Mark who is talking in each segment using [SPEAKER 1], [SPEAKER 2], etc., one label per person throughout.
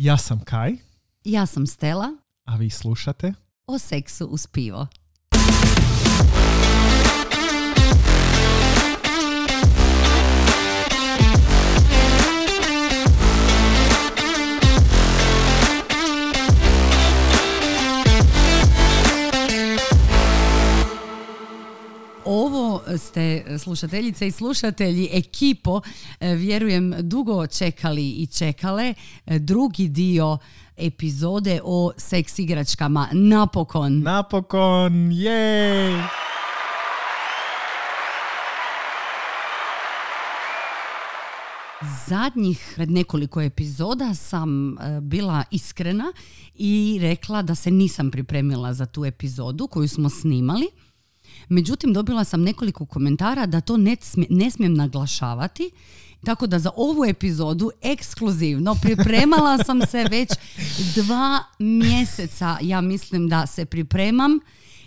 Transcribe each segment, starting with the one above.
[SPEAKER 1] Ja sam Kaj,
[SPEAKER 2] Ja sam Stela,
[SPEAKER 1] a vi slušate?
[SPEAKER 2] O seksu uz pivo. Ste slušateljice i slušatelji ekipo, e, vjerujem dugo čekali i čekale e, drugi dio epizode o seks igračkama. Napokon.
[SPEAKER 1] Napokon, jej!
[SPEAKER 2] Zadnjih nekoliko epizoda sam e, bila iskrena i rekla da se nisam pripremila za tu epizodu koju smo snimali. Međutim, dobila sam nekoliko komentara da to ne, smije- ne smijem naglašavati, tako da za ovu epizodu ekskluzivno pripremala sam se već dva mjeseca. Ja mislim da se pripremam,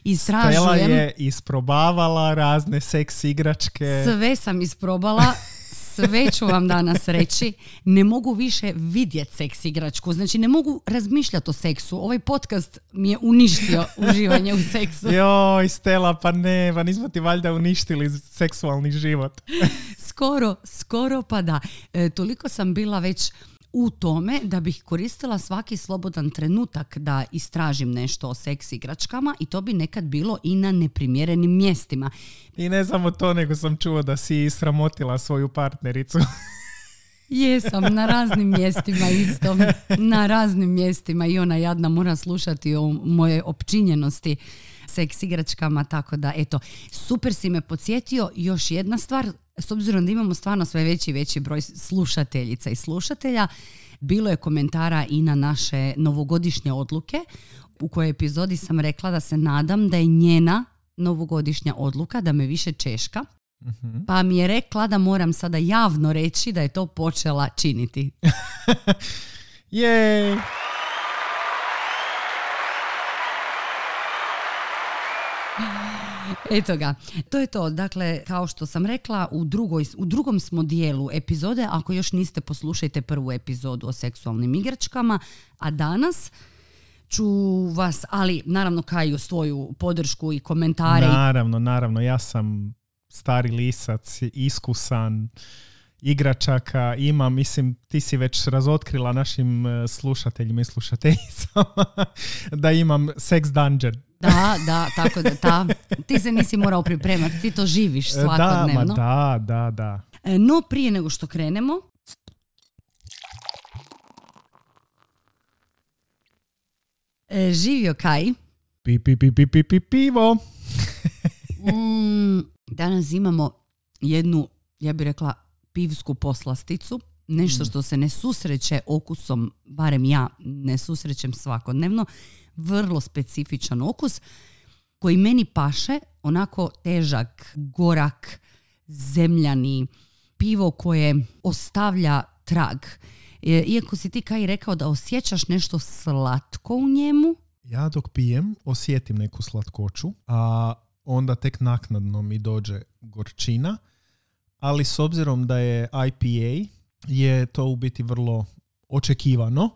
[SPEAKER 2] istražujem.
[SPEAKER 1] je isprobavala razne seks igračke.
[SPEAKER 2] Sve sam isprobala, sve ću vam danas reći. Ne mogu više vidjeti seks igračku, znači ne mogu razmišljati o seksu. Ovaj podcast mi je uništio uživanje u seksu.
[SPEAKER 1] Joj, Stella, pa ne, pa nismo ti valjda uništili seksualni život.
[SPEAKER 2] Skoro, skoro pa da. E, toliko sam bila već u tome da bih koristila svaki slobodan trenutak da istražim nešto o seks igračkama i to bi nekad bilo i na neprimjerenim mjestima.
[SPEAKER 1] I ne samo to, nego sam čuo da si sramotila svoju partnericu.
[SPEAKER 2] Jesam, na raznim mjestima isto. Na raznim mjestima i ona jadna mora slušati o moje opčinjenosti seks igračkama, tako da eto, super si me podsjetio. Još jedna stvar, s obzirom da imamo stvarno sve veći i veći broj slušateljica i slušatelja, bilo je komentara i na naše novogodišnje odluke, u kojoj epizodi sam rekla da se nadam da je njena novogodišnja odluka da me više češka. Pa mi je rekla da moram sada javno reći da je to počela činiti.
[SPEAKER 1] Jej!
[SPEAKER 2] Eto ga. To je to. Dakle, kao što sam rekla, u, drugoj, u drugom smo dijelu epizode. Ako još niste, poslušajte prvu epizodu o seksualnim igračkama. A danas ću vas, ali naravno Kaju, svoju podršku i komentare.
[SPEAKER 1] Naravno, naravno, ja sam stari lisac, iskusan, igračaka imam, mislim, ti si već razotkrila našim e, slušateljima i slušateljicama da imam sex dungeon.
[SPEAKER 2] Da, da, tako da, ta, ti se nisi morao pripremati, ti to živiš
[SPEAKER 1] E, Da, ma
[SPEAKER 2] svakodnevno.
[SPEAKER 1] da, da, da.
[SPEAKER 2] E, No prije nego što krenemo, e, živio Kaj.
[SPEAKER 1] Pi, pi, pi, pi, pi, pi, pivo.
[SPEAKER 2] Mm, danas imamo jednu, ja bih rekla, pivsku poslasticu. Nešto što se ne susreće okusom, barem ja ne susrećem svakodnevno. Vrlo specifičan okus koji meni paše, onako težak, gorak, zemljani, pivo koje ostavlja trag. E, Iako si ti kaj rekao da osjećaš nešto slatko u njemu,
[SPEAKER 1] Ja dok pijem osjetim neku slatkoću, a onda tek naknadno mi dođe gorčina, ali s obzirom da je IPA, je to u biti vrlo očekivano.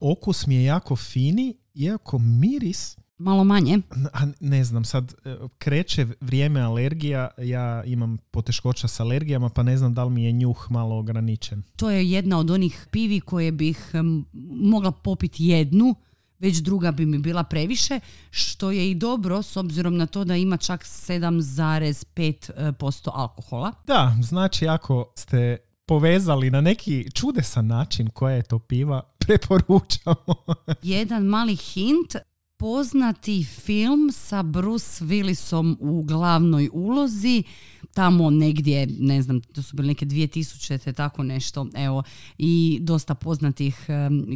[SPEAKER 1] Okus mi je jako fini, iako miris,
[SPEAKER 2] malo manje.
[SPEAKER 1] a ne znam, sad e, kreće vrijeme alergija, ja imam poteškoća s alergijama, pa ne znam da li mi je njuh malo ograničen.
[SPEAKER 2] To je jedna od onih pivi koje bih mogla popiti jednu, već druga bi mi bila previše, što je i dobro s obzirom na to da ima čak 7,5% alkohola.
[SPEAKER 1] Da, znači ako ste povezali na neki čudesan način koja je to piva, preporučamo.
[SPEAKER 2] Jedan mali hint, poznati film sa Bruce Willisom u glavnoj ulozi, tamo negdje, ne znam, to su bile neke 2000 te tako nešto, evo, i dosta poznatih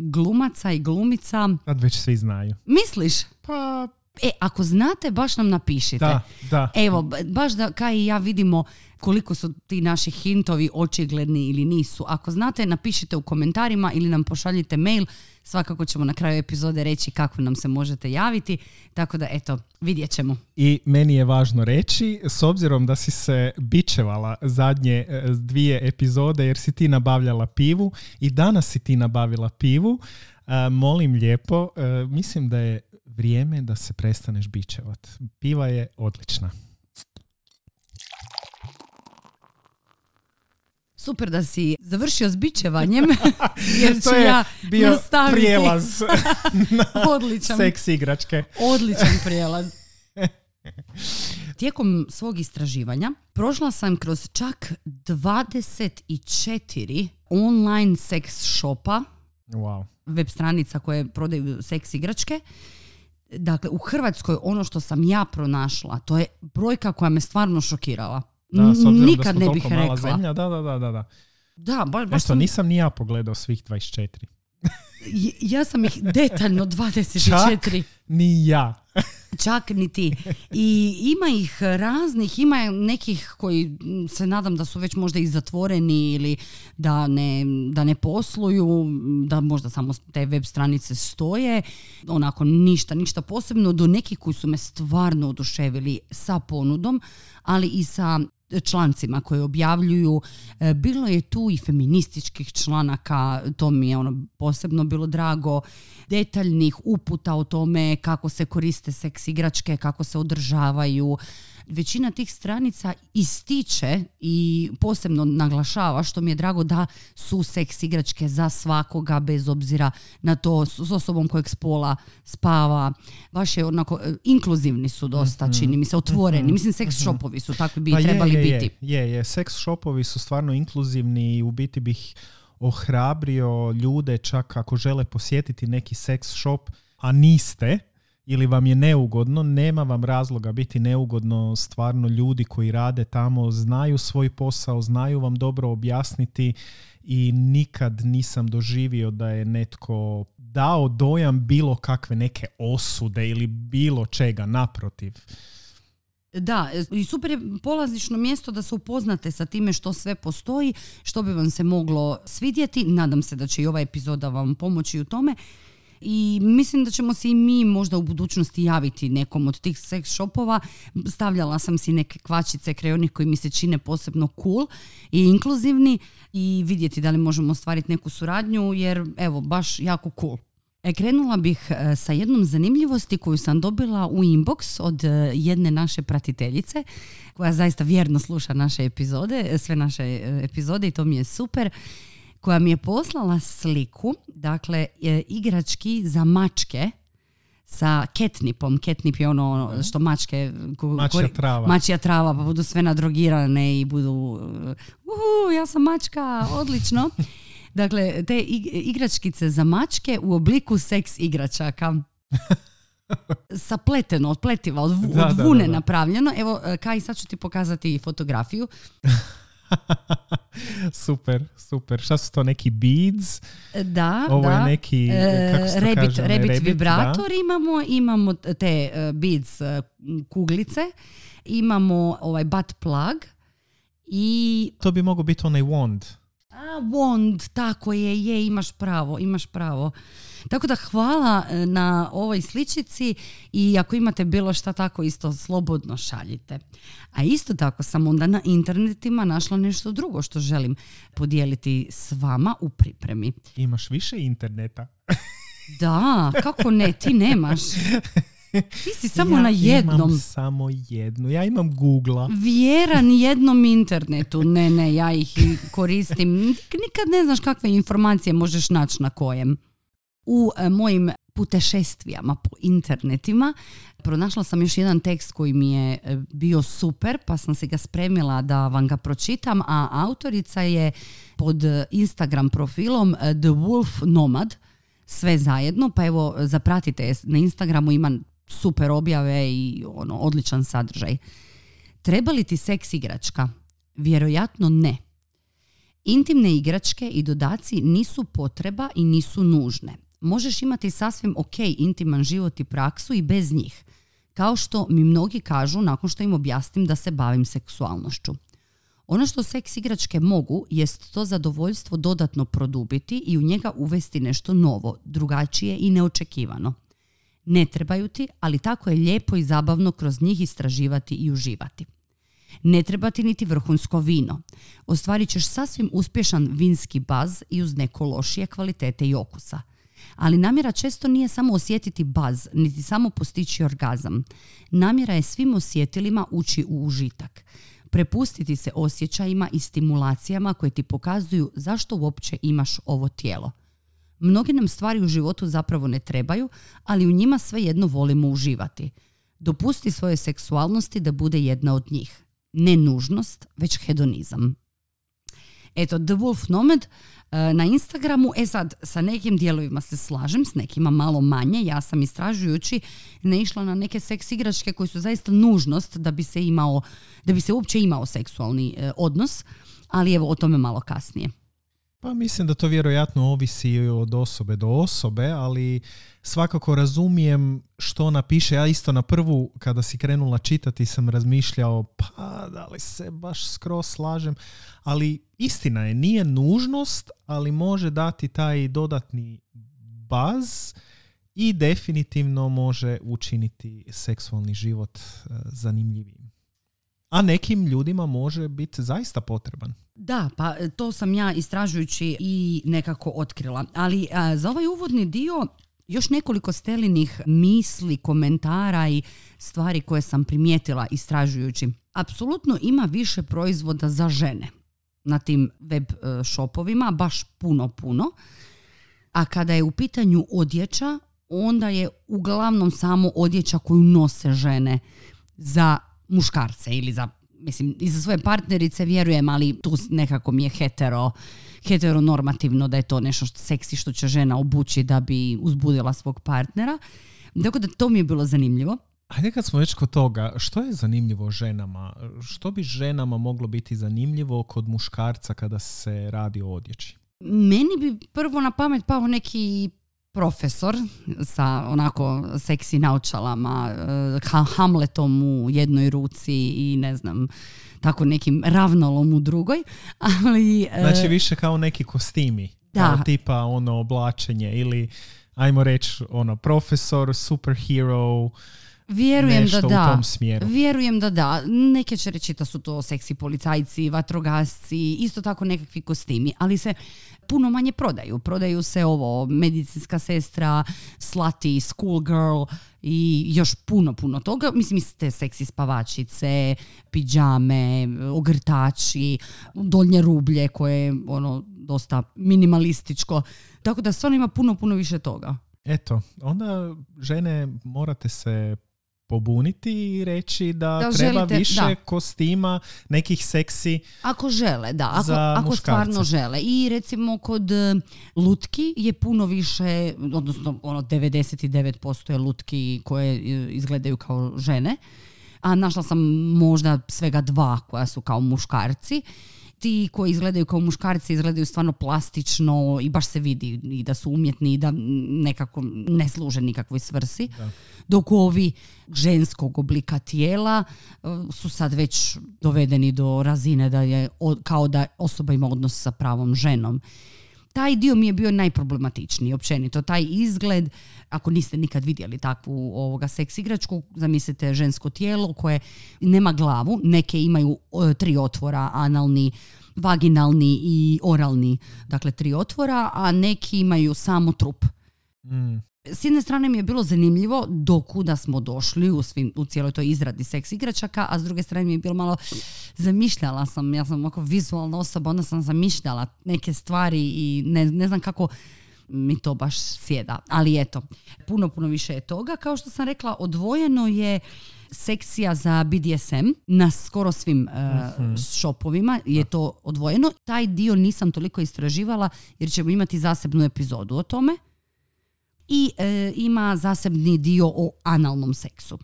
[SPEAKER 2] glumaca i glumica.
[SPEAKER 1] Sad već svi znaju.
[SPEAKER 2] Misliš?
[SPEAKER 1] Pa,
[SPEAKER 2] E, ako znate, baš nam napišite.
[SPEAKER 1] da, da.
[SPEAKER 2] Evo, baš da kaj i ja vidimo koliko su ti naši hintovi očigledni ili nisu. Ako znate, napišite u komentarima ili nam pošaljite mail Svakako ćemo na kraju epizode reći kako nam se možete javiti. Tako da, eto, vidjet ćemo.
[SPEAKER 1] I meni je važno reći, s obzirom da si se bičevala zadnje e, dvije epizode jer si ti nabavljala pivu i danas si ti nabavila pivu, e, molim lijepo, e, mislim da je vrijeme da se prestaneš bičevat. Piva je odlična.
[SPEAKER 2] Super da si završio s bičevanjem, jer ću
[SPEAKER 1] to je
[SPEAKER 2] ja
[SPEAKER 1] bio
[SPEAKER 2] nastaviti.
[SPEAKER 1] prijelaz na
[SPEAKER 2] Odličan,
[SPEAKER 1] seks igračke.
[SPEAKER 2] odličan prijelaz. Tijekom svog istraživanja prošla sam kroz čak 24 online seks shopa,
[SPEAKER 1] Wow.
[SPEAKER 2] web stranica koje prodaju seks igračke. Dakle, u Hrvatskoj ono što sam ja pronašla, to je brojka koja me stvarno šokirala.
[SPEAKER 1] Da, s obzirom da
[SPEAKER 2] Nikad
[SPEAKER 1] smo
[SPEAKER 2] ne bih rekla.
[SPEAKER 1] Zemlja, da, da, da, da. da.
[SPEAKER 2] Da, baš, baš
[SPEAKER 1] Nešto,
[SPEAKER 2] sam,
[SPEAKER 1] nisam ni ja pogledao svih 24.
[SPEAKER 2] j- ja sam ih detaljno 24.
[SPEAKER 1] Ni ja.
[SPEAKER 2] Čak ni ti. I ima ih raznih, ima nekih koji se nadam da su već možda i zatvoreni ili da ne, da ne posluju, da možda samo te web stranice stoje, onako ništa, ništa posebno, do nekih koji su me stvarno oduševili sa ponudom, ali i sa člancima koje objavljuju. E, Bilo je tu i feminističkih članaka, to mi je ono posebno bilo drago, detaljnih uputa o tome kako se koriste seks igračke, kako se održavaju. Većina tih stranica ističe i posebno naglašava što mi je drago da su seks igračke za svakoga bez obzira na to s osobom kojeg spola spava. Baš je onako, e, inkluzivni su dosta, čini mi se, otvoreni. Mislim, seks shopovi su takvi bi
[SPEAKER 1] Pa
[SPEAKER 2] trebali
[SPEAKER 1] je, je,
[SPEAKER 2] biti.
[SPEAKER 1] Je, je, Seks shopovi su stvarno inkluzivni i u biti bih ohrabrio ljude čak ako žele posjetiti neki seks shop, a niste ili vam je neugodno, nema vam razloga biti neugodno. Stvarno ljudi koji rade tamo znaju svoj posao, znaju vam dobro objasniti i nikad nisam doživio da je netko dao dojam bilo kakve neke osude ili bilo čega, naprotiv.
[SPEAKER 2] Da, i super je polazično mjesto da se upoznate sa time što sve postoji, što bi vam se moglo svidjeti. Nadam se da će i ova epizoda vam pomoći u tome. I mislim da ćemo se i mi možda u budućnosti javiti nekom od tih seks shopova. Stavljala sam si neke kvačice krajonih koji mi se čine posebno cool i inkluzivni i vidjeti da li možemo ostvariti neku suradnju jer evo baš jako cool. E, Krenula bih e, sa jednom zanimljivosti koju sam dobila u inbox od e, jedne naše pratiteljice koja zaista vjerno sluša naše epizode, e, sve naše epizode i to mi je super koja mi je poslala sliku, dakle, e, igrački za mačke sa ketnipom. Ketnip je ono što mačke...
[SPEAKER 1] Mačja trava.
[SPEAKER 2] Mačja trava, pa budu sve nadrogirane i budu... uh, Uhu, ja sam mačka, odlično. Dakle, te ig- igračkice za mačke u obliku seks igračaka. Sapleteno, od pletiva, od,
[SPEAKER 1] Da,
[SPEAKER 2] od vune
[SPEAKER 1] da, da.
[SPEAKER 2] napravljeno. Evo, e, Kaj, sad ću ti pokazati fotografiju.
[SPEAKER 1] super, super. Šta su to neki beads?
[SPEAKER 2] Da,
[SPEAKER 1] Ovo je
[SPEAKER 2] da.
[SPEAKER 1] neki,
[SPEAKER 2] E,
[SPEAKER 1] kako se
[SPEAKER 2] Rabbit,
[SPEAKER 1] kaže, onaj
[SPEAKER 2] Rabbit
[SPEAKER 1] Rabbit,
[SPEAKER 2] vibrator imamo, imamo te e, beads e, kuglice, imamo ovaj butt plug i
[SPEAKER 1] To bi mogao biti onaj wand.
[SPEAKER 2] A, wand, tako je, je, imaš pravo, imaš pravo. Tako da hvala e, na ovoj sličici i ako imate bilo šta tako isto slobodno šaljite. A isto tako sam onda na internetima našla nešto drugo što želim podijeliti s vama u pripremi.
[SPEAKER 1] Imaš više interneta.
[SPEAKER 2] Da, kako ne, ti nemaš. Ti si samo
[SPEAKER 1] ja
[SPEAKER 2] na jednom.
[SPEAKER 1] imam samo jednu. Ja imam Google-a.
[SPEAKER 2] Vjeran jednom internetu. Ne, ne, ja ih koristim. Nik- Nikad ne znaš kakve informacije možeš naći na kojem. U e, mojim putešestvijama po internetima pronašla sam još jedan tekst koji mi je e, bio super, pa sam se ga spremila da vam ga pročitam, a autorica je pod Instagram profilom e, The Wolf Nomad, sve zajedno, pa evo zapratite na Instagramu, ima super objave i ono odličan sadržaj. Treba li ti seks igračka? Vjerojatno ne. Intimne igračke i dodaci nisu potreba i nisu nužne. Možeš imati sasvim ok intiman život i praksu i bez njih. Kao što mi mnogi kažu nakon što im objasnim da se bavim seksualnošću. Ono što seks igračke mogu jest to zadovoljstvo dodatno produbiti i u njega uvesti nešto novo, drugačije i neočekivano. Ne trebaju ti, ali tako je lijepo i zabavno kroz njih istraživati i uživati. Ne treba ti niti vrhunsko vino. Ostvarit ćeš sasvim uspješan vinski baz i uz neko lošije kvalitete i okusa. Ali namjera često nije samo osjetiti baz, niti samo postići orgazam. Namjera je svim osjetilima ući u užitak. Prepustiti se osjećajima i stimulacijama koje ti pokazuju zašto uopće imaš ovo tijelo. Mnogi nam stvari u životu zapravo ne trebaju, ali u njima svejedno volimo uživati. Dopusti svoje seksualnosti da bude jedna od njih ne nužnost, već hedonizam. Eto, The Wolf Nomad e, na Instagramu, e sad, sa nekim dijelovima se slažem, s nekima malo manje. Ja sam istražujući ne išla na neke seks igračke koji su zaista nužnost da bi se imao, da bi se uopće imao seksualni e, odnos, ali evo o tome malo kasnije.
[SPEAKER 1] Pa mislim da to vjerojatno ovisi od osobe do osobe, ali svakako razumijem što ona piše. Ja isto na prvu, kada si krenula čitati, sam razmišljao, pa da li se baš skroz slažem. Ali istina je, nije nužnost, ali može dati taj dodatni baz i definitivno može učiniti seksualni život e, zanimljivijim. A nekim ljudima može biti zaista potreban.
[SPEAKER 2] Da, pa e, to sam ja istražujući i nekako otkrila. Ali za ovaj uvodni dio još nekoliko stelinih misli, komentara i stvari koje sam primijetila istražujući. Apsolutno ima više proizvoda za žene na tim web e, shopovima, baš puno, puno. A kada je u pitanju odjeća, onda je uglavnom samo odjeća koju nose žene za muškarce ili za mislim, i za svoje partnerice vjerujem, ali tu nekako mi je hetero, heteronormativno da je to nešto što, seksi što će žena obući da bi uzbudila svog partnera. Tako da to mi je bilo zanimljivo.
[SPEAKER 1] Ajde kad smo već kod toga, što je zanimljivo ženama? Što bi ženama moglo biti zanimljivo kod muškarca kada se radi o odjeći?
[SPEAKER 2] Meni bi prvo na pamet pao neki profesor sa onako seksi naučalama, uh, Hamletom u jednoj ruci i ne znam, tako nekim ravnolom u drugoj. Ali,
[SPEAKER 1] uh, znači više kao neki kostimi, da. kao tipa ono oblačenje ili ajmo reći ono profesor, superhero, Vjerujem da da. U tom smjeru.
[SPEAKER 2] Vjerujem da da. Neke će reći da su to seksi policajci, vatrogasci, isto tako nekakvi kostimi, ali se puno manje prodaju. Prodaju se ovo medicinska sestra, slati, schoolgirl i još puno, puno toga. Mislim, te seksi spavačice, pidžame, ogrtači, donje rublje koje je ono dosta minimalističko. Tako da stvarno ima puno, puno više toga.
[SPEAKER 1] Eto, onda žene morate se pobuniti i reći da, da treba želite, više da. kostima, nekih seksi
[SPEAKER 2] Ako žele, da. Ako, ako stvarno žele. I recimo kod e, lutki je puno više, odnosno ono 99% je lutki koje e, izgledaju kao žene. A našla sam možda svega dva koja su kao muškarci ti koji izgledaju kao muškarci izgledaju stvarno plastično i baš se vidi i da su umjetni i da nekako ne služe nikakvoj svrsi. Dok ovi ženskog oblika tijela e, su sad već dovedeni do razine da je kao da osoba ima odnos sa pravom ženom taj dio mi je bio najproblematičniji općenito. Taj izgled, ako niste nikad vidjeli takvu ovoga seks igračku, zamislite žensko tijelo koje nema glavu, neke imaju tri otvora, analni, vaginalni i oralni, dakle tri otvora, a neki imaju samo trup. Mm s jedne strane mi je bilo zanimljivo do kuda smo došli u, svim, u cijeloj toj izradi seks igračaka, a s druge strane mi je bilo malo zamišljala sam, ja sam oko vizualna osoba, onda sam zamišljala neke stvari i ne, ne znam kako mi to baš sjeda. Ali eto, puno, puno više je toga. Kao što sam rekla, odvojeno je sekcija za BDSM na skoro svim uh, shopovima je to odvojeno. Taj dio nisam toliko istraživala jer ćemo imati zasebnu epizodu o tome i e, ima zasebni dio o analnom seksu.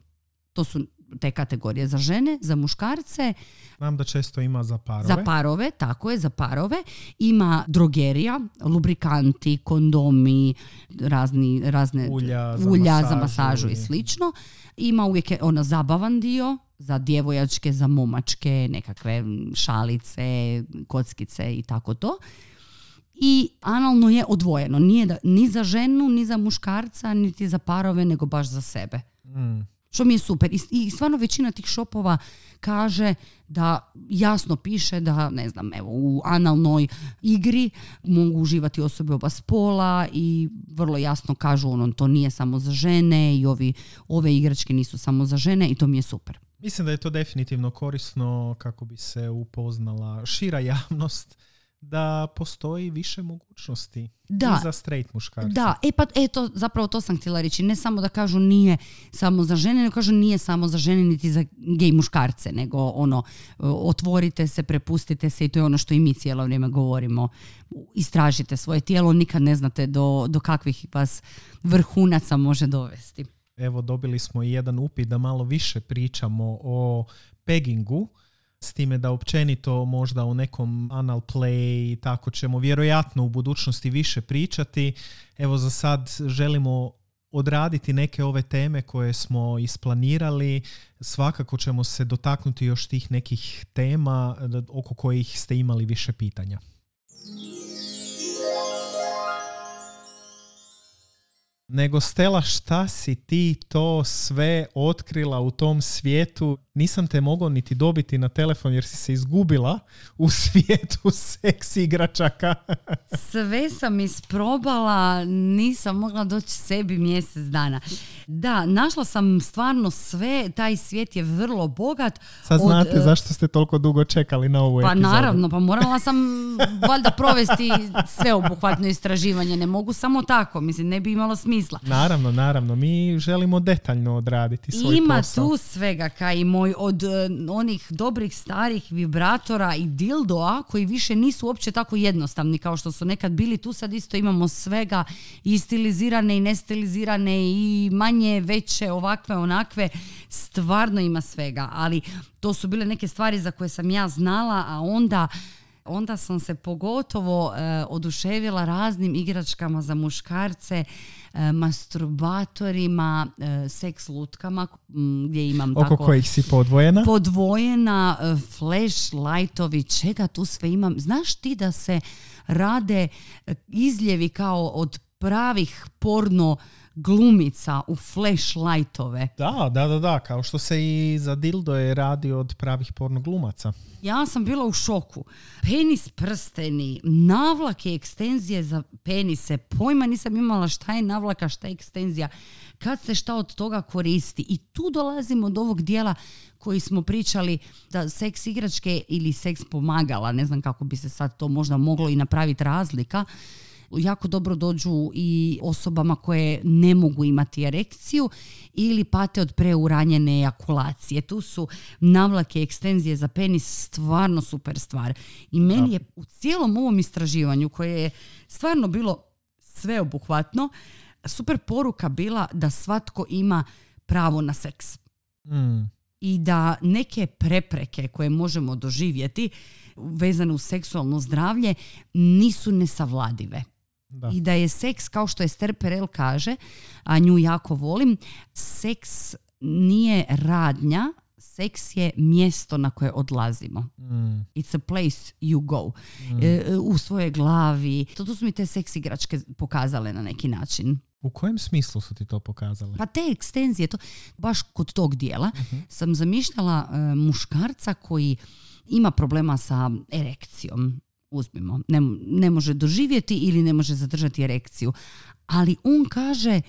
[SPEAKER 2] To su te kategorije za žene, za muškarce.
[SPEAKER 1] Znam da često ima za parove.
[SPEAKER 2] Za parove, tako je, za parove. Ima drogerija, lubrikanti, kondomi, razni, razne
[SPEAKER 1] ulja,
[SPEAKER 2] za, ulja masažu, za masažu i slično. Ima uvijek ono zabavan dio za djevojačke, za momačke, nekakve šalice, kockice i tako to. I analno je odvojeno. Nije da, ni za ženu, ni za muškarca, niti za parove, nego baš za sebe.
[SPEAKER 1] Mm.
[SPEAKER 2] Što mi je super. I, I stvarno većina tih šopova kaže da jasno piše da, ne znam, evo, u analnoj igri mogu uživati osobe oba spola i vrlo jasno kažu ono, to nije samo za žene i ovi, ove igračke nisu samo za žene i to mi je super.
[SPEAKER 1] Mislim da je to definitivno korisno kako bi se upoznala šira javnost da postoji više mogućnosti
[SPEAKER 2] Da.
[SPEAKER 1] i za straight muškarce.
[SPEAKER 2] Da, e pa eto, zapravo to sam htjela reći. Ne samo da kažu nije samo za žene, nego kažu nije samo za žene niti za gej muškarce, nego ono, otvorite se, prepustite se i to je ono što i mi cijelo vrijeme govorimo. Istražite svoje tijelo, nikad ne znate do, do kakvih vas vrhunaca može dovesti.
[SPEAKER 1] Evo dobili smo i jedan upit da malo više pričamo o pegingu s time da općenito možda u nekom anal play i tako ćemo vjerojatno u budućnosti više pričati. Evo za sad želimo odraditi neke ove teme koje smo isplanirali. Svakako ćemo se dotaknuti još tih nekih tema oko kojih ste imali više pitanja. Nego Stela, šta si ti to sve otkrila u tom svijetu? Nisam te mogao niti dobiti na telefon jer si se izgubila u svijetu seks igračaka.
[SPEAKER 2] Sve sam isprobala, nisam mogla doći sebi mjesec dana. Da, našla sam stvarno sve, taj svijet je vrlo bogat.
[SPEAKER 1] Sad
[SPEAKER 2] Od,
[SPEAKER 1] znate
[SPEAKER 2] e,
[SPEAKER 1] zašto ste toliko dugo čekali na ovu
[SPEAKER 2] Pa
[SPEAKER 1] epizodu.
[SPEAKER 2] naravno, pa morala sam valjda provesti sveobuhvatno istraživanje. Ne mogu samo tako, mislim, ne bi imalo smisla.
[SPEAKER 1] Naravno, naravno. Mi želimo detaljno odraditi svoj
[SPEAKER 2] Ima
[SPEAKER 1] posao.
[SPEAKER 2] tu svega, kaj i moj, od e, onih dobrih starih vibratora i dildoa koji više nisu uopće tako jednostavni kao što su nekad bili. Tu sad isto imamo svega i stilizirane i nestilizirane i manje, veće, ovakve, onakve. Stvarno ima svega, ali to su bile neke stvari za koje sam ja znala, a onda onda sam se pogotovo e, oduševila raznim igračkama za muškarce, masturbatorima, e, seks lutkama gdje imam
[SPEAKER 1] Oko
[SPEAKER 2] tako
[SPEAKER 1] kojih si podvojena.
[SPEAKER 2] podvojena, e, flash lightovi, čega tu sve imam. Znaš ti da se rade e, izljevi kao od pravih porno glumica u flash lightove.
[SPEAKER 1] Da, da, da, da. Kao što se i za dildo je radi od pravih porno glumaca.
[SPEAKER 2] Ja sam bila u šoku. Penis prsteni, navlake, ekstenzije za penise. Pojma nisam imala šta je navlaka, šta je ekstenzija. Kad se šta od toga koristi. I tu dolazimo do ovog dijela koji smo pričali da seks igračke ili seks pomagala, ne znam kako bi se sad to možda moglo i napraviti razlika, jako dobro dođu i osobama koje ne mogu imati erekciju ili pate od preuranjene ejakulacije. Tu su navlake, ekstenzije za penis stvarno super stvar. I meni je u cijelom ovom istraživanju koje je stvarno bilo sveobuhvatno, super poruka bila da svatko ima pravo na seks
[SPEAKER 1] Mm.
[SPEAKER 2] i da neke prepreke koje možemo doživjeti vezane uz seksualno zdravlje nisu nesavladive.
[SPEAKER 1] Da.
[SPEAKER 2] I da je seks, kao što Esther Perel kaže, a nju jako volim, seks nije radnja, seks je mjesto na koje odlazimo.
[SPEAKER 1] Mm.
[SPEAKER 2] It's a place you go. E, u svojoj glavi. To, to su mi te seks igračke pokazale na neki način.
[SPEAKER 1] U kojem smislu su ti to pokazali?
[SPEAKER 2] Pa te ekstenzije, to, baš kod tog dijela, sam zamišljala e, muškarca koji ima problema sa erekcijom. Uzmimo, ne, ne može doživjeti ili ne može zadržati erekciju. Ali on kaže,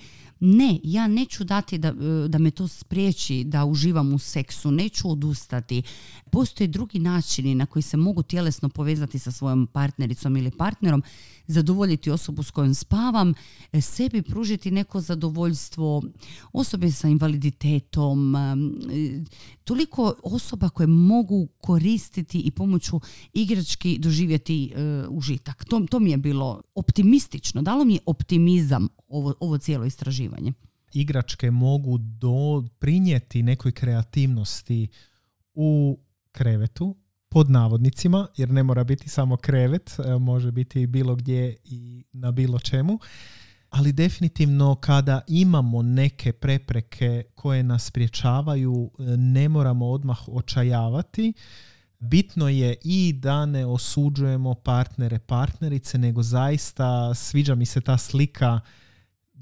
[SPEAKER 2] ne, ja neću dati da, e, da me to spriječi da uživam u seksu, neću odustati. Postoje drugi načini na koji se mogu tjelesno povezati sa svojom partnericom ili partnerom, zadovoljiti osobu s kojom spavam, e, sebi pružiti neko zadovoljstvo, osobe sa invaliditetom, e, toliko osoba koje mogu koristiti i pomoću igrački doživjeti užitak. To, to mi je bilo optimistično, dalo mi je optimizam ovo, ovo cijelo istraživanje.
[SPEAKER 1] Igračke mogu doprinijeti nekoj kreativnosti u krevetu, pod navodnicima, jer ne mora biti samo krevet, e, može biti bilo gdje i na bilo čemu. ali definitivno kada imamo neke prepreke koje nas spriječavaju, ne moramo odmah očajavati. Bitno je i da ne osuđujemo partnere, partnerice, nego zaista sviđa mi se ta slika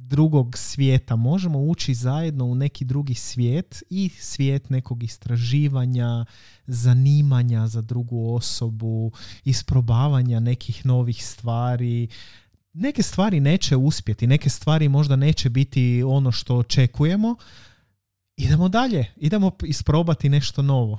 [SPEAKER 1] drugog svijeta. Možemo ući zajedno u neki drugi svijet i svijet nekog istraživanja, zanimanja za drugu osobu, isprobavanja nekih novih stvari. Neke stvari neće uspjeti, neke stvari možda neće biti ono što očekujemo. Idemo dalje, idemo isprobati nešto novo.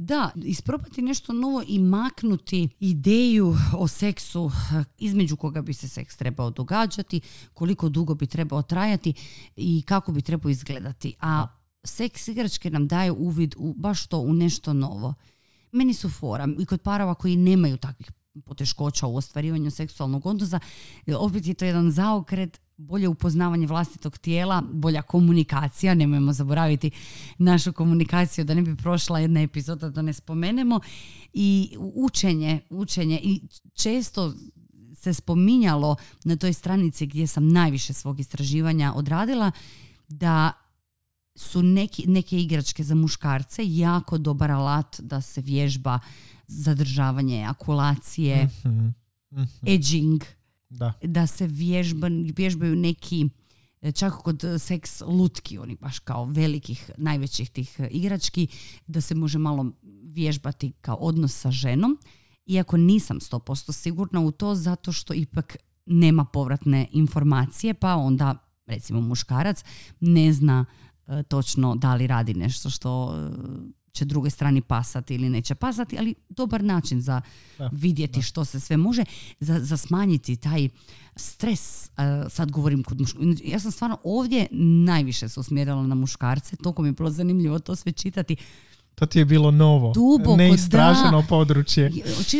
[SPEAKER 2] Da, isprobati nešto novo i maknuti ideju o seksu eh, između koga bi se seks trebao događati, koliko dugo bi trebao trajati i kako bi trebao izgledati. A seks igračke nam daju uvid u baš to, u nešto novo. Meni su fora i kod parova koji nemaju takvih poteškoća u ostvarivanju seksualnog odnosa, opet je to jedan zaokret bolje upoznavanje vlastitog tijela, bolja komunikacija, nemojmo zaboraviti našu komunikaciju da ne bi prošla jedna epizoda da ne spomenemo. I učenje, učenje. I često se spominjalo na toj stranici gdje sam najviše svog istraživanja odradila da su neki, neke igračke za muškarce jako dobar alat da se vježba zadržavanje akulacije, mm edging,
[SPEAKER 1] da.
[SPEAKER 2] da se vježba, vježbaju neki čak kod seks lutki, oni baš kao velikih, najvećih tih igrački, da se može malo vježbati kao odnos sa ženom. Iako nisam 100% sigurna u to, zato što ipak nema povratne informacije, pa onda recimo muškarac ne zna e, točno da li radi nešto što e, će drugoj strani pasati ili neće pasati, ali dobar način za vidjeti što se sve može, za, za smanjiti taj stres. sad govorim kod muškarca. Ja sam stvarno ovdje najviše se usmjerila na muškarce, toliko mi je bilo zanimljivo to sve čitati.
[SPEAKER 1] To ti je bilo novo,
[SPEAKER 2] Duboko,
[SPEAKER 1] neistraženo područje.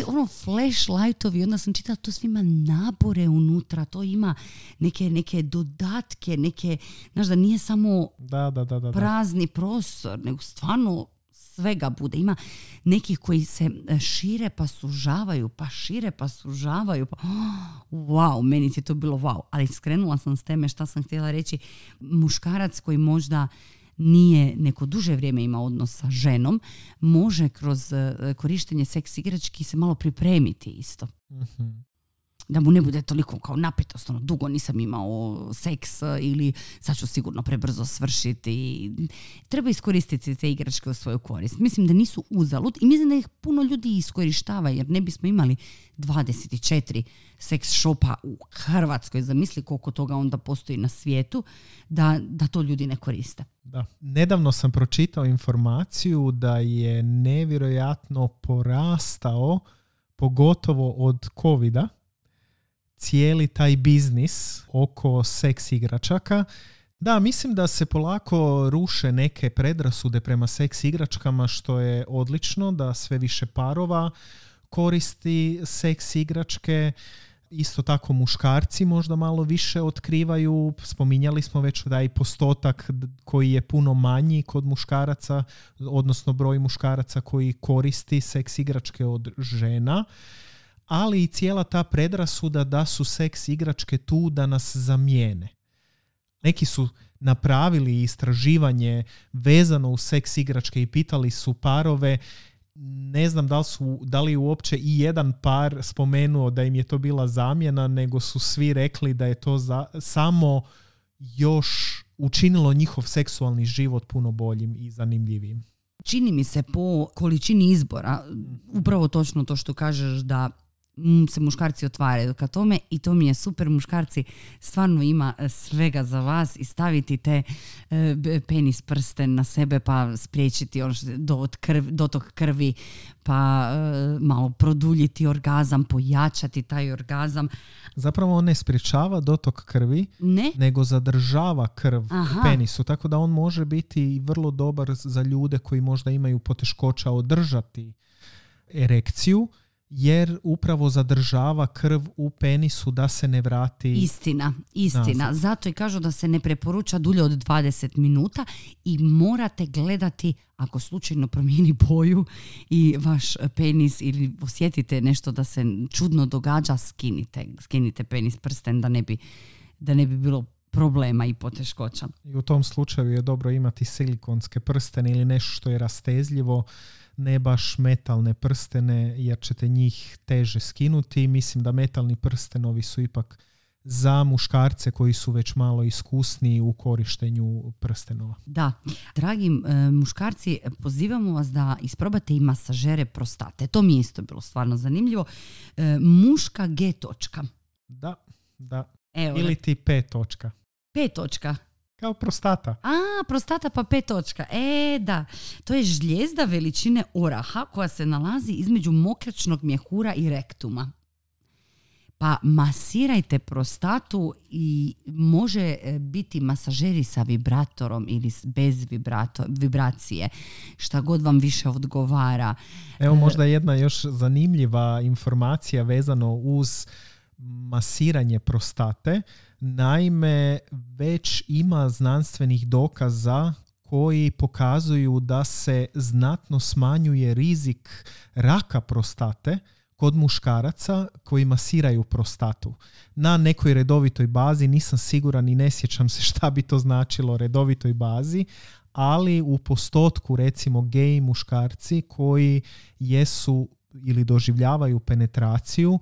[SPEAKER 2] Ono flashlightovi, onda sam čitala to svima nabore unutra, to ima neke, neke dodatke, neke, znaš da nije samo
[SPEAKER 1] da, da, da,
[SPEAKER 2] prazni prostor, nego stvarno svega bude. Ima nekih koji se e, šire pa sužavaju, pa šire pa sužavaju. Pa, wow, meni je to bilo wow. Ali skrenula sam s teme šta sam htjela reći. Muškarac koji možda nije neko duže vrijeme ima odnos sa ženom, može kroz e, korištenje seks igrački se malo pripremiti isto. mm da mu ne bude toliko kao napetost, ono, dugo nisam imao seks ili sad ću sigurno prebrzo svršiti. Treba iskoristiti te igračke u svoju korist. Mislim da nisu uzalud i mislim da ih puno ljudi iskorištava jer ne bismo imali 24 seks šopa u Hrvatskoj. Zamisli koliko toga onda postoji na svijetu da, da to ljudi ne koriste.
[SPEAKER 1] Da. Nedavno sam pročitao informaciju da je nevjerojatno porastao pogotovo od covida cijeli taj biznis oko seks igračaka. Da, mislim da se polako ruše neke predrasude prema seks igračkama što je odlično, da sve više parova koristi seks igračke. Isto tako muškarci možda malo više otkrivaju. Spominjali smo već da i postotak koji je puno manji kod muškaraca, odnosno broj muškaraca koji koristi seks igračke od žena ali i cijela ta predrasuda da su seks igračke tu da nas zamijene. Neki su napravili istraživanje vezano u seks igračke i pitali su parove ne znam da li, su, da li uopće i jedan par spomenuo da im je to bila zamjena, nego su svi rekli da je to za, samo još učinilo njihov seksualni život puno boljim i zanimljivijim.
[SPEAKER 2] Čini mi se po količini izbora, upravo točno to što kažeš da se muškarci otvaraju ka tome i to mi je super. Muškarci stvarno ima e, svega za vas i staviti te e, penis prsten na sebe pa spriječiti ono do dotok krvi pa e, malo produljiti orgazam pojačati taj orgazam.
[SPEAKER 1] Zapravo on ne spriječava dotok krvi
[SPEAKER 2] ne?
[SPEAKER 1] nego zadržava krv u penisu tako da on može biti vrlo dobar za ljude koji možda imaju poteškoća održati erekciju jer upravo zadržava krv u penisu da se ne vrati.
[SPEAKER 2] Istina, istina. Zato i kažu da se ne preporuča dulje od 20 minuta i morate gledati ako slučajno promijeni boju i vaš penis ili osjetite nešto da se čudno događa, skinite, skinite penis prsten da ne bi da ne bi bilo problema i poteškoća.
[SPEAKER 1] I u tom slučaju je dobro imati silikonske prstene ili nešto što je rastezljivo, ne baš metalne prstene jer ćete njih teže skinuti. Mislim da metalni prstenovi su ipak za muškarce koji su već malo iskusni u korištenju prstenova.
[SPEAKER 2] Da, dragi e, muškarci, pozivamo vas da isprobate i masažere prostate. To mi je isto bilo stvarno zanimljivo. E, muška G točka.
[SPEAKER 1] Da, da.
[SPEAKER 2] Evo,
[SPEAKER 1] Ili ti P točka.
[SPEAKER 2] P točka.
[SPEAKER 1] Kao prostata.
[SPEAKER 2] A, prostata pa P točka. E, da. To je žljezda veličine oraha koja se nalazi između mokračnog mjehura i rektuma. Pa masirajte prostatu i može e, biti masažeri sa vibratorom ili bez vibrato, vibracije. Šta god vam više odgovara.
[SPEAKER 1] Evo možda jedna još zanimljiva informacija vezano uz masiranje prostate. Naime, već ima znanstvenih dokaza koji pokazuju da se znatno smanjuje rizik raka prostate kod muškaraca koji masiraju prostatu. Na nekoj redovitoj bazi, nisam siguran i ne sjećam se šta bi to značilo redovitoj bazi, ali u postotku recimo gej muškarci koji jesu ili doživljavaju penetraciju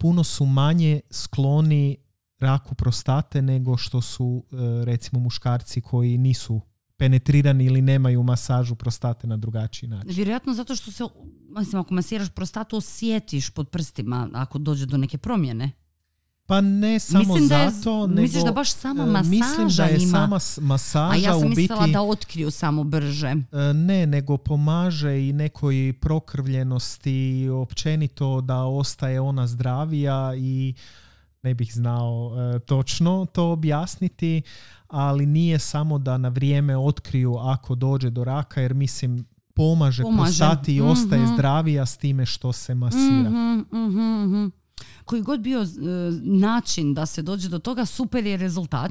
[SPEAKER 1] puno su manje skloni raku prostate nego što su e, recimo muškarci koji nisu penetrirani ili nemaju masažu prostate na drugačiji način.
[SPEAKER 2] Vjerojatno zato što se, mislim, ako masiraš prostatu, osjetiš pod prstima ako dođe do neke promjene.
[SPEAKER 1] Pa ne samo
[SPEAKER 2] Mislim da je-
[SPEAKER 1] zato,
[SPEAKER 2] misliš
[SPEAKER 1] nego
[SPEAKER 2] da baš sama
[SPEAKER 1] e,
[SPEAKER 2] masaža
[SPEAKER 1] mislim da je
[SPEAKER 2] ima?
[SPEAKER 1] sama masaža
[SPEAKER 2] A ja sam
[SPEAKER 1] u biti
[SPEAKER 2] mislila da otkriju samo brže.
[SPEAKER 1] E, Ne, nego pomaže i nekoj prokrvljenosti, općenito da ostaje ona zdravija i ne bih znao e, točno to objasniti, ali nije samo da na vrijeme otkriju ako dođe do raka, jer mislim pomaže,
[SPEAKER 2] Pomaže.
[SPEAKER 1] prostati i ostaje
[SPEAKER 2] Mhm.
[SPEAKER 1] zdravija s time što se masira.
[SPEAKER 2] Mhm, mhm, mhm. Koji god bio e, način da se dođe do toga, super je rezultat.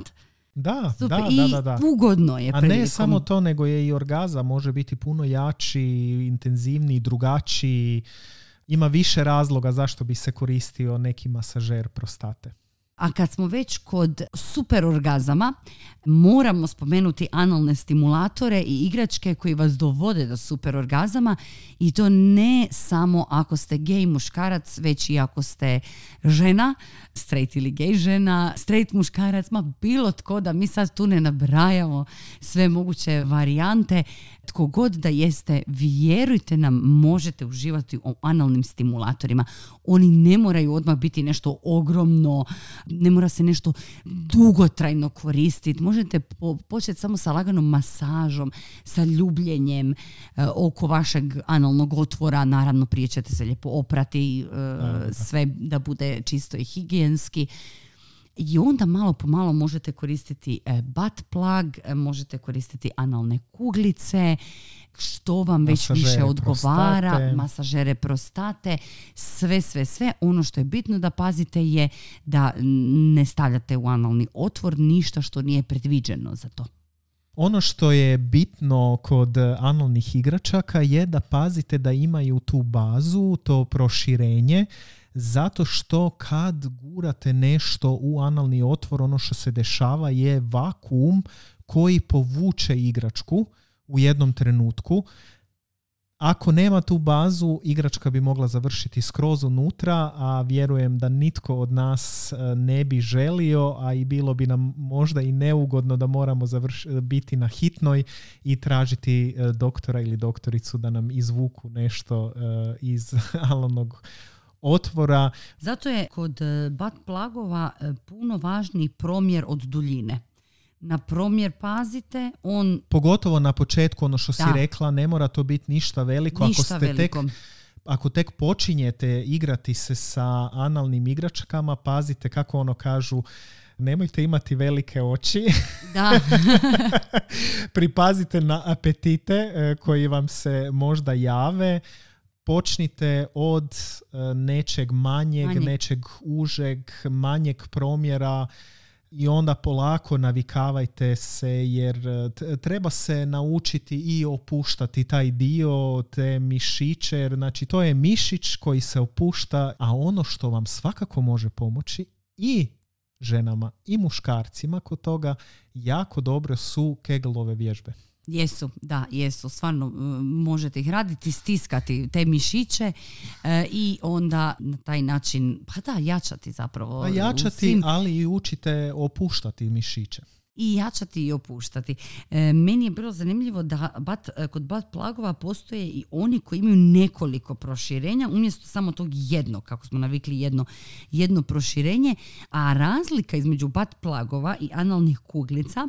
[SPEAKER 1] Da,
[SPEAKER 2] Super.
[SPEAKER 1] da,
[SPEAKER 2] I
[SPEAKER 1] da, da,
[SPEAKER 2] ugodno je
[SPEAKER 1] A
[SPEAKER 2] prilikom.
[SPEAKER 1] ne samo to, nego je i orgazam može biti puno jači, intenzivniji, drugačiji. Ima više razloga zašto bi se koristio neki masažer prostate.
[SPEAKER 2] A kad smo već kod super orgazama, moramo spomenuti analne stimulatore i igračke koji vas dovode do super orgazama i to ne samo ako ste gej muškarac, već i ako ste žena, straight ili gej žena, straight muškarac, ma bilo tko da mi sad tu ne nabrajamo sve moguće varijante. Tko god da jeste, vjerujte nam, možete uživati u analnim stimulatorima. Oni ne moraju odmah biti nešto ogromno, ne mora se nešto dugotrajno koristiti. Možete po- početi samo sa laganom masažom, sa ljubljenjem e, oko vašeg analnog otvora. Naravno, prije ćete se lijepo oprati, e, sve da bude čisto i higijenski. I onda malo po malo možete koristiti e, butt plug, e, možete koristiti analne kuglice, što vam već
[SPEAKER 1] Masažere
[SPEAKER 2] više odgovara,
[SPEAKER 1] prostate.
[SPEAKER 2] masažere prostate, sve, sve, sve. Ono što je bitno da pazite je da ne stavljate u analni otvor ništa što nije predviđeno za to.
[SPEAKER 1] Ono što je bitno kod analnih igračaka je da pazite da imaju tu bazu, to proširenje, zato što kad gurate nešto u analni otvor, ono što se dešava je vakuum koji povuče igračku u jednom trenutku. Ako nema tu bazu, igračka bi mogla završiti skroz unutra, a vjerujem da nitko od nas e, ne bi želio, a i bilo bi nam možda i neugodno da moramo biti na hitnoj i tražiti e, doktora ili doktoricu da nam izvuku nešto e, iz analnog otvora.
[SPEAKER 2] Zato je kod e, butt plagova e, puno važniji promjer od duljine. Na promjer pazite, on
[SPEAKER 1] Pogotovo na početku, ono što si
[SPEAKER 2] Da.
[SPEAKER 1] rekla, ne mora to biti ništa veliko.
[SPEAKER 2] ništa
[SPEAKER 1] Ako ste tek
[SPEAKER 2] veliko.
[SPEAKER 1] ako tek počinjete igrati se sa analnim igračkama, pazite kako ono kažu, nemojte imati velike oči,
[SPEAKER 2] Da,
[SPEAKER 1] pripazite na apetite e, koji vam se možda jave, počnite od e, nečeg manjeg,
[SPEAKER 2] Manjeg.
[SPEAKER 1] nečeg užeg, manjeg promjera i onda polako navikavajte se jer e, treba se naučiti i opuštati taj dio, te mišiće, jer znači to je mišić koji se opušta, a ono što vam svakako može pomoći i ženama i muškarcima kod toga jako dobro su keglove vježbe.
[SPEAKER 2] Jesu, da, jesu. Stvarno možete ih raditi, stiskati te mišiće e, i onda na taj način, pa da, jačati zapravo.
[SPEAKER 1] Pa
[SPEAKER 2] u
[SPEAKER 1] jačati,
[SPEAKER 2] svim-
[SPEAKER 1] ali i učite opuštati mišiće.
[SPEAKER 2] i jačati i opuštati. E, meni je bilo zanimljivo da bat, e, kod bat plagova postoje i oni koji imaju nekoliko proširenja umjesto samo tog jednog, kako smo navikli jedno, jedno proširenje, a razlika između bat plagova i analnih kuglica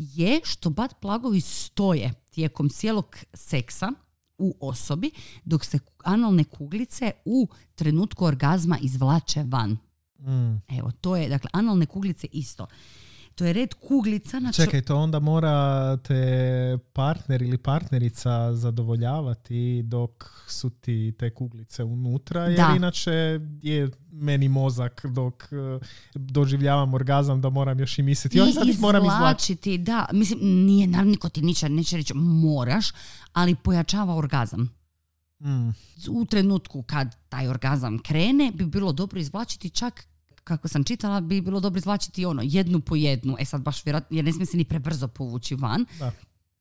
[SPEAKER 2] je što bat plagovi stoje tijekom cijelog seksa u osobi, dok se analne kuglice u trenutku orgazma izvlače van.
[SPEAKER 1] Mm.
[SPEAKER 2] Evo, to je, dakle, analne kuglice isto. To je red kuglica na čo-
[SPEAKER 1] Čekaj, to onda mora te partner ili partnerica zadovoljavati dok su ti te kuglice unutra, jer
[SPEAKER 2] Da.
[SPEAKER 1] inače je meni mozak dok eh, doživljavam orgazam da moram još i misliti, sad ih moram izvlačiti.
[SPEAKER 2] da. Mislim, nije, naravno, niko ti niče, neće reći moraš, ali pojačava orgazam.
[SPEAKER 1] Mm.
[SPEAKER 2] U trenutku kad taj orgazam krene, bi bilo dobro izvlačiti čak kako sam čitala, bi bilo dobro izvlačiti ono, jednu po jednu. E sad baš vjerojatno, jer ne smije se ni prebrzo povući van,
[SPEAKER 1] Da.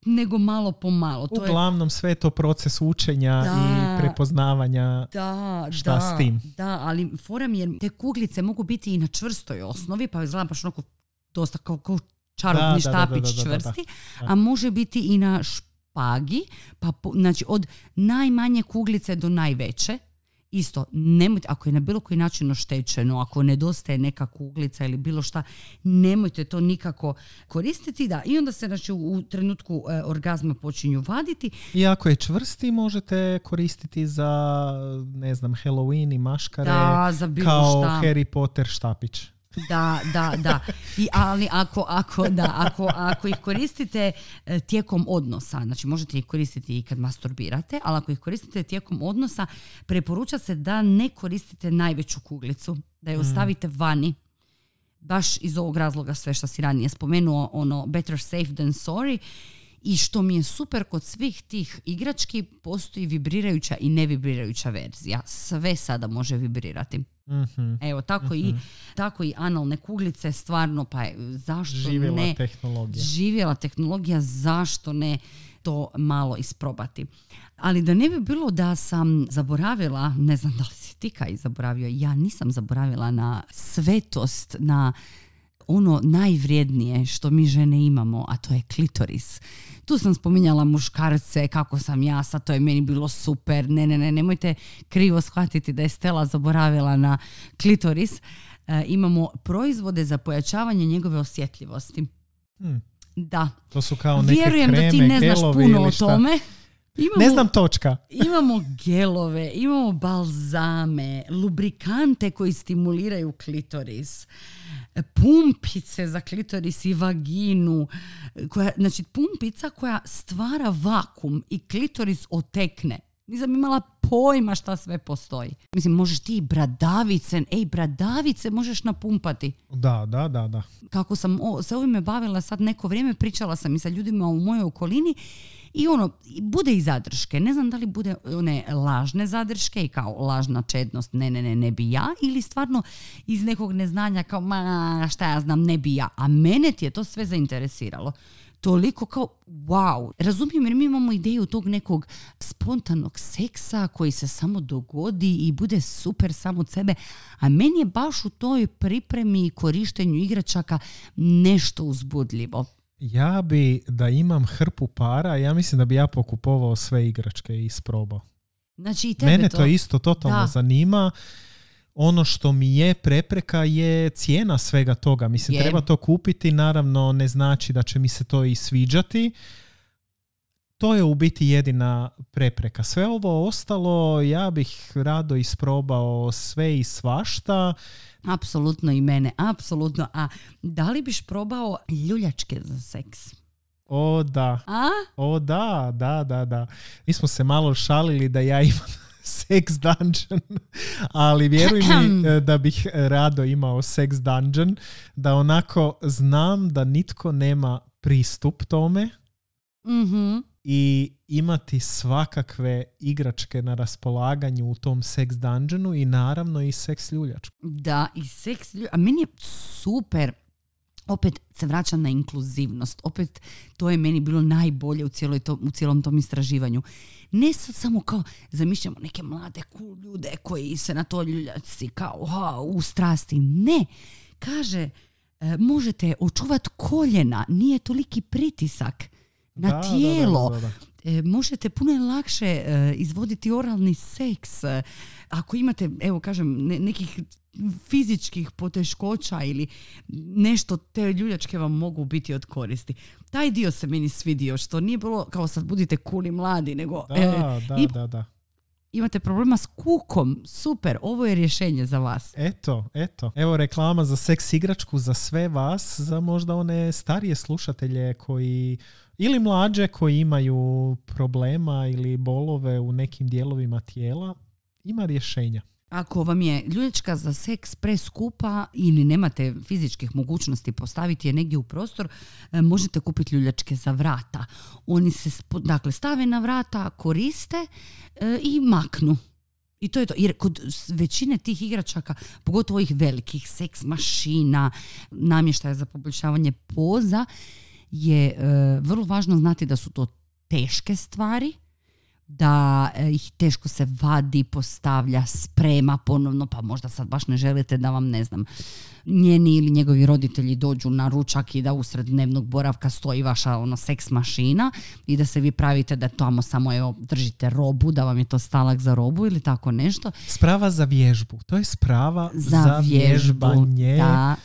[SPEAKER 2] nego malo po malo. To je
[SPEAKER 1] Uglavnom sve je to proces učenja
[SPEAKER 2] Da.
[SPEAKER 1] i prepoznavanja
[SPEAKER 2] Da,
[SPEAKER 1] Šta
[SPEAKER 2] da,
[SPEAKER 1] s tim?
[SPEAKER 2] Da, ali fora mi je, te kuglice mogu biti i na čvrstoj osnovi, pa izgleda baš onako dosta kao, kao čarobni štapić čvrsti, a može biti i na špagi, pa po- znači od najmanje kuglice do najveće. Isto, nemojte, ako je na bilo koji način oštećeno, ako nedostaje neka kuglica ili bilo šta, nemojte to nikako koristiti. Da, i onda se znači, u, trenutku e, orgazma počinju vaditi.
[SPEAKER 1] I ako je čvrsti, možete koristiti za, ne znam, Halloween i maškare
[SPEAKER 2] Da, za bilo
[SPEAKER 1] kao
[SPEAKER 2] šta.
[SPEAKER 1] Harry Potter štapić.
[SPEAKER 2] Da, da, da. I, ali ako, ako, da, ako, ako ih koristite e, tijekom odnosa, znači možete ih koristiti i kad masturbirate, ali ako ih koristite tijekom odnosa, preporuča se da ne koristite najveću kuglicu, da je ostavite vani. Baš iz ovog razloga sve što si ranije spomenuo, ono better safe than sorry. I što mi je super kod svih tih igrački, postoji vibrirajuća i nevibrirajuća verzija. Sve sada može vibrirati.
[SPEAKER 1] Mhm.
[SPEAKER 2] Evo, tako, i, tako i analne kuglice, stvarno, pa zašto
[SPEAKER 1] Živjela
[SPEAKER 2] ne?
[SPEAKER 1] tehnologija.
[SPEAKER 2] Živjela tehnologija, zašto ne to malo isprobati. Ali da ne bi bilo da sam zaboravila, ne znam da li si ti kaj zaboravio, ja nisam zaboravila na svetost, na ono najvrijednije što mi žene imamo, a to je klitoris. Tu sam spominjala muškarce, kako sam ja, sad to je meni bilo super. Ne, ne, ne, nemojte krivo shvatiti da je Stella zaboravila na klitoris. E, imamo proizvode za pojačavanje njegove osjetljivosti.
[SPEAKER 1] Hmm.
[SPEAKER 2] Da.
[SPEAKER 1] To su kao neke
[SPEAKER 2] Vjerujem
[SPEAKER 1] kreme,
[SPEAKER 2] da ti ne znaš puno o
[SPEAKER 1] šta.
[SPEAKER 2] Imamo,
[SPEAKER 1] Ne znam točka.
[SPEAKER 2] imamo gelove, imamo balzame, lubrikante koji stimuliraju klitoris, pumpice za klitoris i vaginu, koja, znači pumpica koja stvara vakum i klitoris otekne. Nisam imala pojma šta sve postoji. Mislim, možeš ti i bradavice, ej, bradavice možeš napumpati
[SPEAKER 1] Da, da, da, da.
[SPEAKER 2] kako sam o- se ovime bavila sad neko vrijeme, pričala sam i sa ljudima u mojoj okolini i ono, bude i zadrške. Ne znam da li bude one lažne zadrške i kao lažna čednost, ne, ne, ne, ne bi ja, ili stvarno iz nekog neznanja kao, ma, šta ja znam, ne bi ja. A mene ti je to sve zainteresiralo. Toliko kao, wow. Razumijem jer mi imamo ideju tog nekog spontanog seksa koji se samo dogodi i bude super sam od sebe. A meni je baš u toj pripremi i korištenju igračaka nešto uzbudljivo.
[SPEAKER 1] Ja bi, da imam hrpu para, ja mislim da bi ja pokupovao sve igračke i isprobao.
[SPEAKER 2] Znači i tebe
[SPEAKER 1] Mene
[SPEAKER 2] to...
[SPEAKER 1] to isto totalno
[SPEAKER 2] Da.
[SPEAKER 1] zanima. Ono što mi je prepreka je cijena svega toga. Mislim,
[SPEAKER 2] Je.
[SPEAKER 1] treba to kupiti, naravno ne znači da će mi se to i sviđati. To je u biti jedina prepreka. Sve ovo ostalo, ja bih rado isprobao sve i svašta.
[SPEAKER 2] Apsolutno i mene, apsolutno. A da li biš probao ljuljačke za seks?
[SPEAKER 1] O da,
[SPEAKER 2] A?
[SPEAKER 1] o da, da, da, da. Mi smo se malo šalili da ja imam sex dungeon, ali vjeruj mi e, da bih rado imao sex dungeon, da onako znam da nitko nema pristup tome,
[SPEAKER 2] Mhm.
[SPEAKER 1] I imati svakakve igračke na raspolaganju u tom seks dungeonu i naravno i seks ljuljačku.
[SPEAKER 2] Da, i seks ljuljačku. A meni je super opet se vraćam na inkluzivnost. Opet to je meni bilo najbolje u, cijeloj to, u cijelom tom istraživanju. Ne sad samo kao zamišljamo neke mlade cool ljude koji se na to ljuljaci kao ha, u strasti. Ne. Kaže, e, možete očuvati koljena, nije toliki pritisak na
[SPEAKER 1] Da, da,
[SPEAKER 2] tijelo.
[SPEAKER 1] da, da, da.
[SPEAKER 2] E, možete puno lakše e, izvoditi oralni seks. E, ako imate, evo kažem, ne- nekih fizičkih poteškoća ili nešto, te ljuljačke vam mogu biti od koristi. Taj dio se meni svidio, što nije bilo kao sad budite kuli mladi, nego
[SPEAKER 1] Da,
[SPEAKER 2] e,
[SPEAKER 1] da,
[SPEAKER 2] i-
[SPEAKER 1] da, da.
[SPEAKER 2] Imate problema s kukom. Super, ovo je rješenje za vas.
[SPEAKER 1] Eto, eto. Evo reklama za seks igračku za sve vas, za možda one starije slušatelje koji ili mlađe koji imaju problema ili bolove u nekim dijelovima tijela. Ima rješenja.
[SPEAKER 2] Ako vam je ljuljačka za seks preskupa ili nemate fizičkih mogućnosti postaviti je negdje u prostor, e, možete kupiti ljuljačke za vrata. Oni se dakle, stave na vrata, koriste e, i maknu. I to je to. Jer kod većine tih igračaka, pogotovo ovih velikih seks mašina, namještaja za poboljšavanje poza, je e, vrlo važno znati da su to teške stvari, da e, ih teško se vadi, postavlja, sprema ponovno, pa možda sad baš ne želite da vam, ne znam, njeni ili njegovi roditelji dođu na ručak i da usred dnevnog boravka stoji vaša ono seks mašina i da se vi pravite da tamo samo evo, držite robu, da vam je to stalak za robu ili tako nešto.
[SPEAKER 1] Sprava za vježbu. To je sprava za,
[SPEAKER 2] Za vježbu.
[SPEAKER 1] vježbanje.
[SPEAKER 2] Da.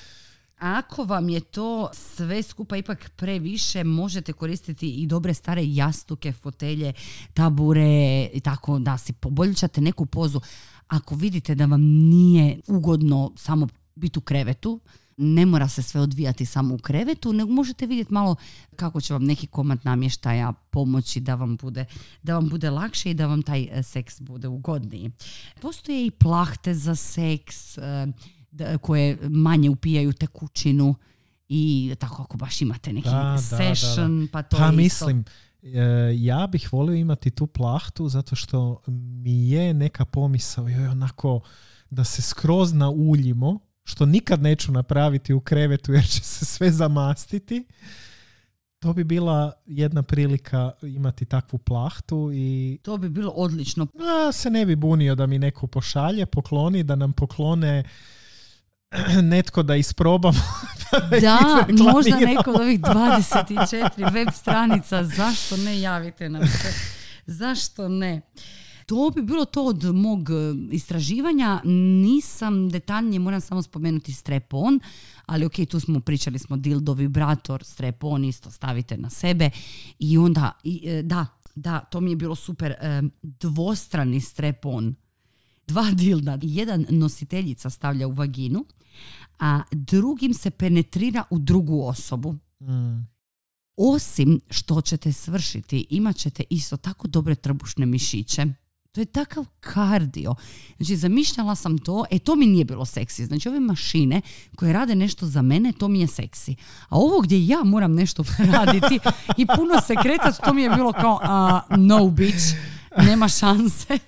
[SPEAKER 2] Ako vam je to sve skupa ipak previše, možete koristiti i dobre stare jastuke, fotelje, tabure i tako da si poboljšate neku pozu. Ako vidite da vam nije ugodno samo biti u krevetu, ne mora se sve odvijati samo u krevetu, nego možete vidjeti malo kako će vam neki komad namještaja pomoći da vam bude, da vam bude lakše i da vam taj e, seks bude ugodniji. Postoje i plahte za seks e, koje manje upijaju tekućinu i tako ako baš imate neki
[SPEAKER 1] Da, da, da,
[SPEAKER 2] session, pa to
[SPEAKER 1] Pa
[SPEAKER 2] je
[SPEAKER 1] mislim, e, ja bih volio imati tu plahtu zato što mi je neka pomisao joj, onako da se skroz nauljimo, što nikad neću napraviti u krevetu jer će se sve zamastiti. To bi bila jedna prilika imati takvu plahtu i
[SPEAKER 2] To bi bilo odlično.
[SPEAKER 1] a, se ne bi bunio da mi neko pošalje, pokloni, da nam poklone netko da isprobamo. da ih
[SPEAKER 2] Da, možda neko od ovih 24 web stranica, zašto ne javite nam se? Zašto ne? To bi bilo to od mog e, istraživanja. Nisam detaljnije, moram samo spomenuti strep-on, ali ok, tu smo pričali smo dildo vibrator, strep-on isto stavite na sebe i onda, i, e, da, da, to mi je bilo super, e, dvostrani strep-on. Dva dilda, jedan nositeljica stavlja u vaginu, a drugim se penetrira u drugu osobu.
[SPEAKER 1] Mm.
[SPEAKER 2] Osim što ćete svršiti, imat ćete isto tako dobre trbušne mišiće. To je takav kardio. Znači, zamišljala sam to, e to mi nije bilo seksi. Znači, ove mašine koje rade nešto za mene, to mi je seksi. A ovo gdje ja moram nešto raditi i puno se kretati, to mi je bilo kao a, no bitch, nema šanse.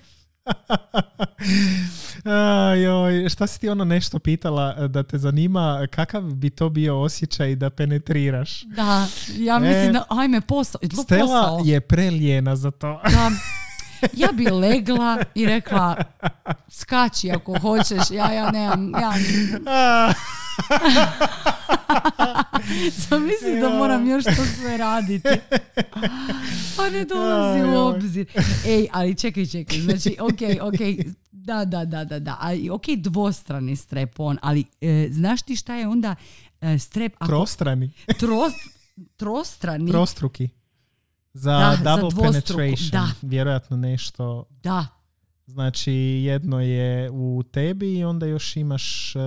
[SPEAKER 1] A, joj, šta si ti ono nešto pitala da te zanima kakav bi to bio osjećaj da penetriraš?
[SPEAKER 2] Da, ja mislim da, ajme, posao.
[SPEAKER 1] Stela
[SPEAKER 2] posao?
[SPEAKER 1] je prelijena za to.
[SPEAKER 2] da ja bi legla i rekla skači ako hoćeš, ja, ja nemam, ja sam da moram još to sve raditi. Pa ne dolazi u obzir. Ej, ali čekaj, čekaj, znači, ok, ok, da, da, da, da, da, ali ok, dvostrani strep-on, ali e, znaš ti šta je onda e, strep, ako
[SPEAKER 1] trostrani,
[SPEAKER 2] tros, trostrani,
[SPEAKER 1] trostruki. Za
[SPEAKER 2] Da, za
[SPEAKER 1] double
[SPEAKER 2] dvostruku,
[SPEAKER 1] penetration.
[SPEAKER 2] da.
[SPEAKER 1] Vjerojatno nešto.
[SPEAKER 2] da,
[SPEAKER 1] Znači jedno je u tebi i onda još imaš e,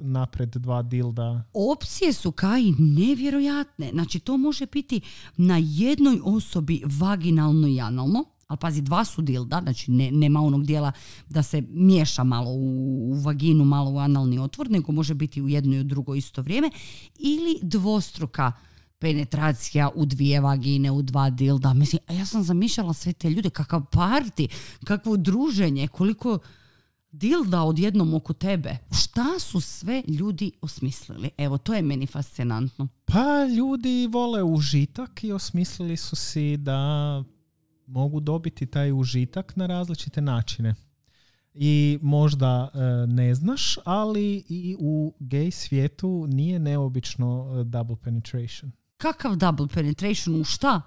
[SPEAKER 1] napred dva dilda.
[SPEAKER 2] Opcije su kaj nevjerojatne. Znači to može biti na jednoj osobi vaginalno i analno, ali pazi, dva su dilda, znači ne, nema onog dijela da se miješa malo u, u vaginu, malo u analni otvor, nego može biti u jednoj i u drugoj isto vrijeme, ili dvostruka penetracija u dvije vagine, u dva dilda. Mislim, a ja sam zamišljala sve te ljude, kakav parti, kakvo druženje, koliko dilda odjednom oko tebe. Šta su sve ljudi osmislili? Evo, to je meni fascinantno.
[SPEAKER 1] Pa ljudi vole užitak i osmislili su si da mogu dobiti taj užitak na različite načine. I možda e, ne znaš, ali i u gay svijetu nije neobično e, double penetration.
[SPEAKER 2] Kakav double penetration? U šta?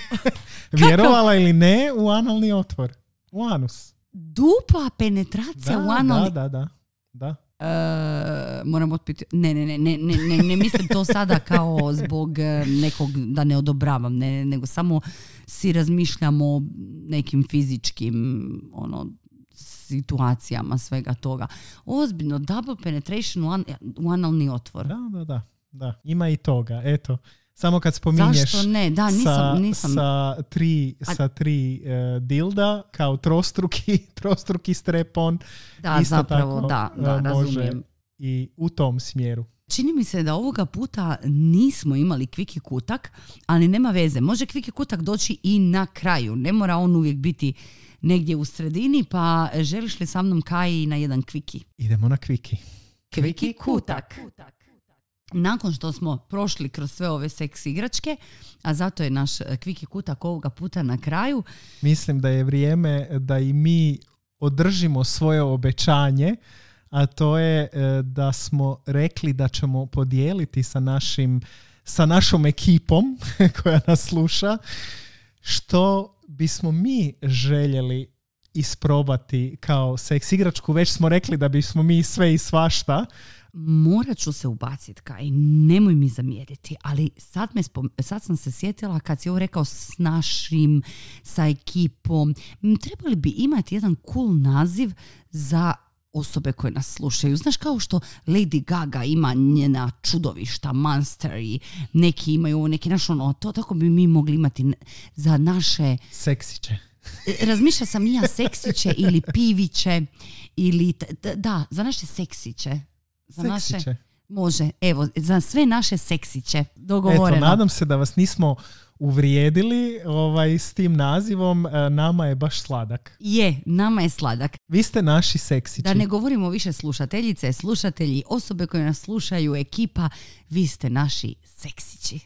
[SPEAKER 1] Vjerovala ili ne, u analni otvor. U anus.
[SPEAKER 2] Dupla penetracija
[SPEAKER 1] Da,
[SPEAKER 2] u analni...
[SPEAKER 1] da, da, da. da.
[SPEAKER 2] E, moram otpiti. Ne, ne, ne, ne, ne, ne, ne mislim to sada kao zbog e, nekog da ne odobravam, ne, nego samo si razmišljam o nekim fizičkim ono, situacijama svega toga. Ozbiljno, double penetration u, an, u analni otvor.
[SPEAKER 1] Da, da, da, da. Ima i toga, eto. Samo kad spominješ
[SPEAKER 2] Zašto ne? Da, nisam,
[SPEAKER 1] sa,
[SPEAKER 2] nisam.
[SPEAKER 1] sa tri,
[SPEAKER 2] A-
[SPEAKER 1] sa tri e, dilda kao trostruki, trostruki strepon.
[SPEAKER 2] da,
[SPEAKER 1] isto
[SPEAKER 2] zapravo,
[SPEAKER 1] tako,
[SPEAKER 2] da,
[SPEAKER 1] e,
[SPEAKER 2] da, razumijem.
[SPEAKER 1] I u tom smjeru.
[SPEAKER 2] Čini mi se da ovoga puta nismo imali kviki kutak, ali nema veze. Može kviki kutak doći i na kraju. Ne mora on uvijek biti negdje u sredini, pa želiš li sa mnom Kaji na jedan kviki?
[SPEAKER 1] Idemo na kviki.
[SPEAKER 2] Kviki kutak. Nakon što smo prošli kroz sve ove seks igračke, a zato je naš e, kviki kutak ovoga puta na kraju,
[SPEAKER 1] Mislim da je vrijeme da i mi održimo svoje obećanje, a to je e, da smo rekli da ćemo podijeliti sa našim sa našom ekipom koja nas sluša što bismo mi željeli isprobati kao seks igračku. Već smo rekli da bismo mi sve i svašta.
[SPEAKER 2] Morat ću se ubaciti kaj, nemoj mi zamjeriti, ali sad, me spom- sad sam se sjetila kad si ovo rekao s našim, sa ekipom, trebali bi imati jedan cool naziv za osobe koje nas slušaju. Znaš kao što Lady Gaga ima njena čudovišta, Monster i neki imaju neki naš ono, to tako bi mi mogli imati za naše
[SPEAKER 1] Seksiće.
[SPEAKER 2] Razmišlja sam i ja seksiće ili piviće ili t- t- da, za naše seksiće. Za naše, može, evo, za sve naše seksiće.
[SPEAKER 1] Eto,
[SPEAKER 2] Dogovoreno.
[SPEAKER 1] nadam se da vas nismo uvrijedili ovaj, s tim nazivom. E, Nama je baš sladak.
[SPEAKER 2] Je, nama je sladak.
[SPEAKER 1] Vi ste naši seksići.
[SPEAKER 2] Da ne govorimo više slušateljice, slušatelji, osobe koje nas slušaju, ekipa, vi ste naši seksići.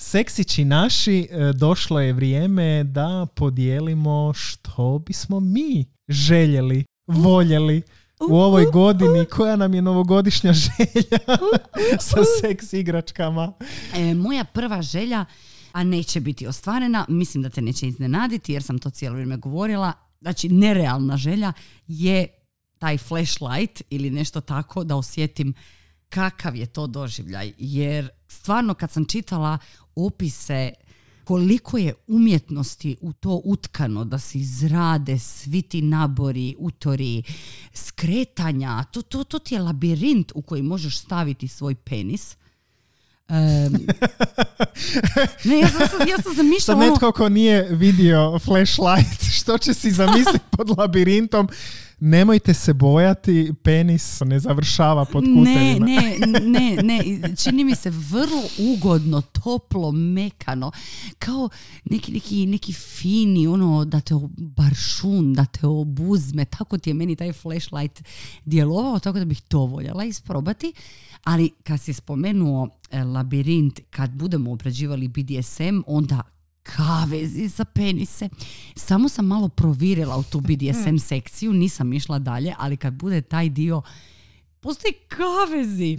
[SPEAKER 1] Seksići naši, e, došlo je vrijeme da podijelimo što bismo mi željeli, voljeli u ovoj godini. Koja nam je novogodišnja želja sa seks igračkama?
[SPEAKER 2] E, moja prva želja, a neće biti ostvarena, mislim da te neće iznenaditi jer sam to cijelo vrijeme govorila, znači nerealna želja je taj flashlight ili nešto tako da osjetim kakav je to doživljaj. Jer stvarno kad sam čitala opise koliko je umjetnosti u to utkano da se izrade svi ti nabori, utori, skretanja, to, to, to ti je labirint u koji možeš staviti svoj penis. ne, ja sam, ja sam
[SPEAKER 1] Sad
[SPEAKER 2] zamišljala ono,
[SPEAKER 1] netko ko nije vidio flashlight, što će si zamisliti pod labirintom? Nemojte se bojati, penis ne završava pod
[SPEAKER 2] ne,
[SPEAKER 1] kutevima.
[SPEAKER 2] ne, ne, ne, čini mi se vrlo ugodno, toplo, mekano, kao neki, neki, neki fini, ono, da te baršun, da te obuzme, tako ti je meni taj flashlight djelovao, tako da bih to voljela isprobati, ali kad si spomenuo e, labirint, kad budemo obrađivali BDSM, onda kavezi za penise. Samo sam malo provirila u tu BDSM sekciju, nisam išla dalje, ali kad bude taj dio Postoji kavezi.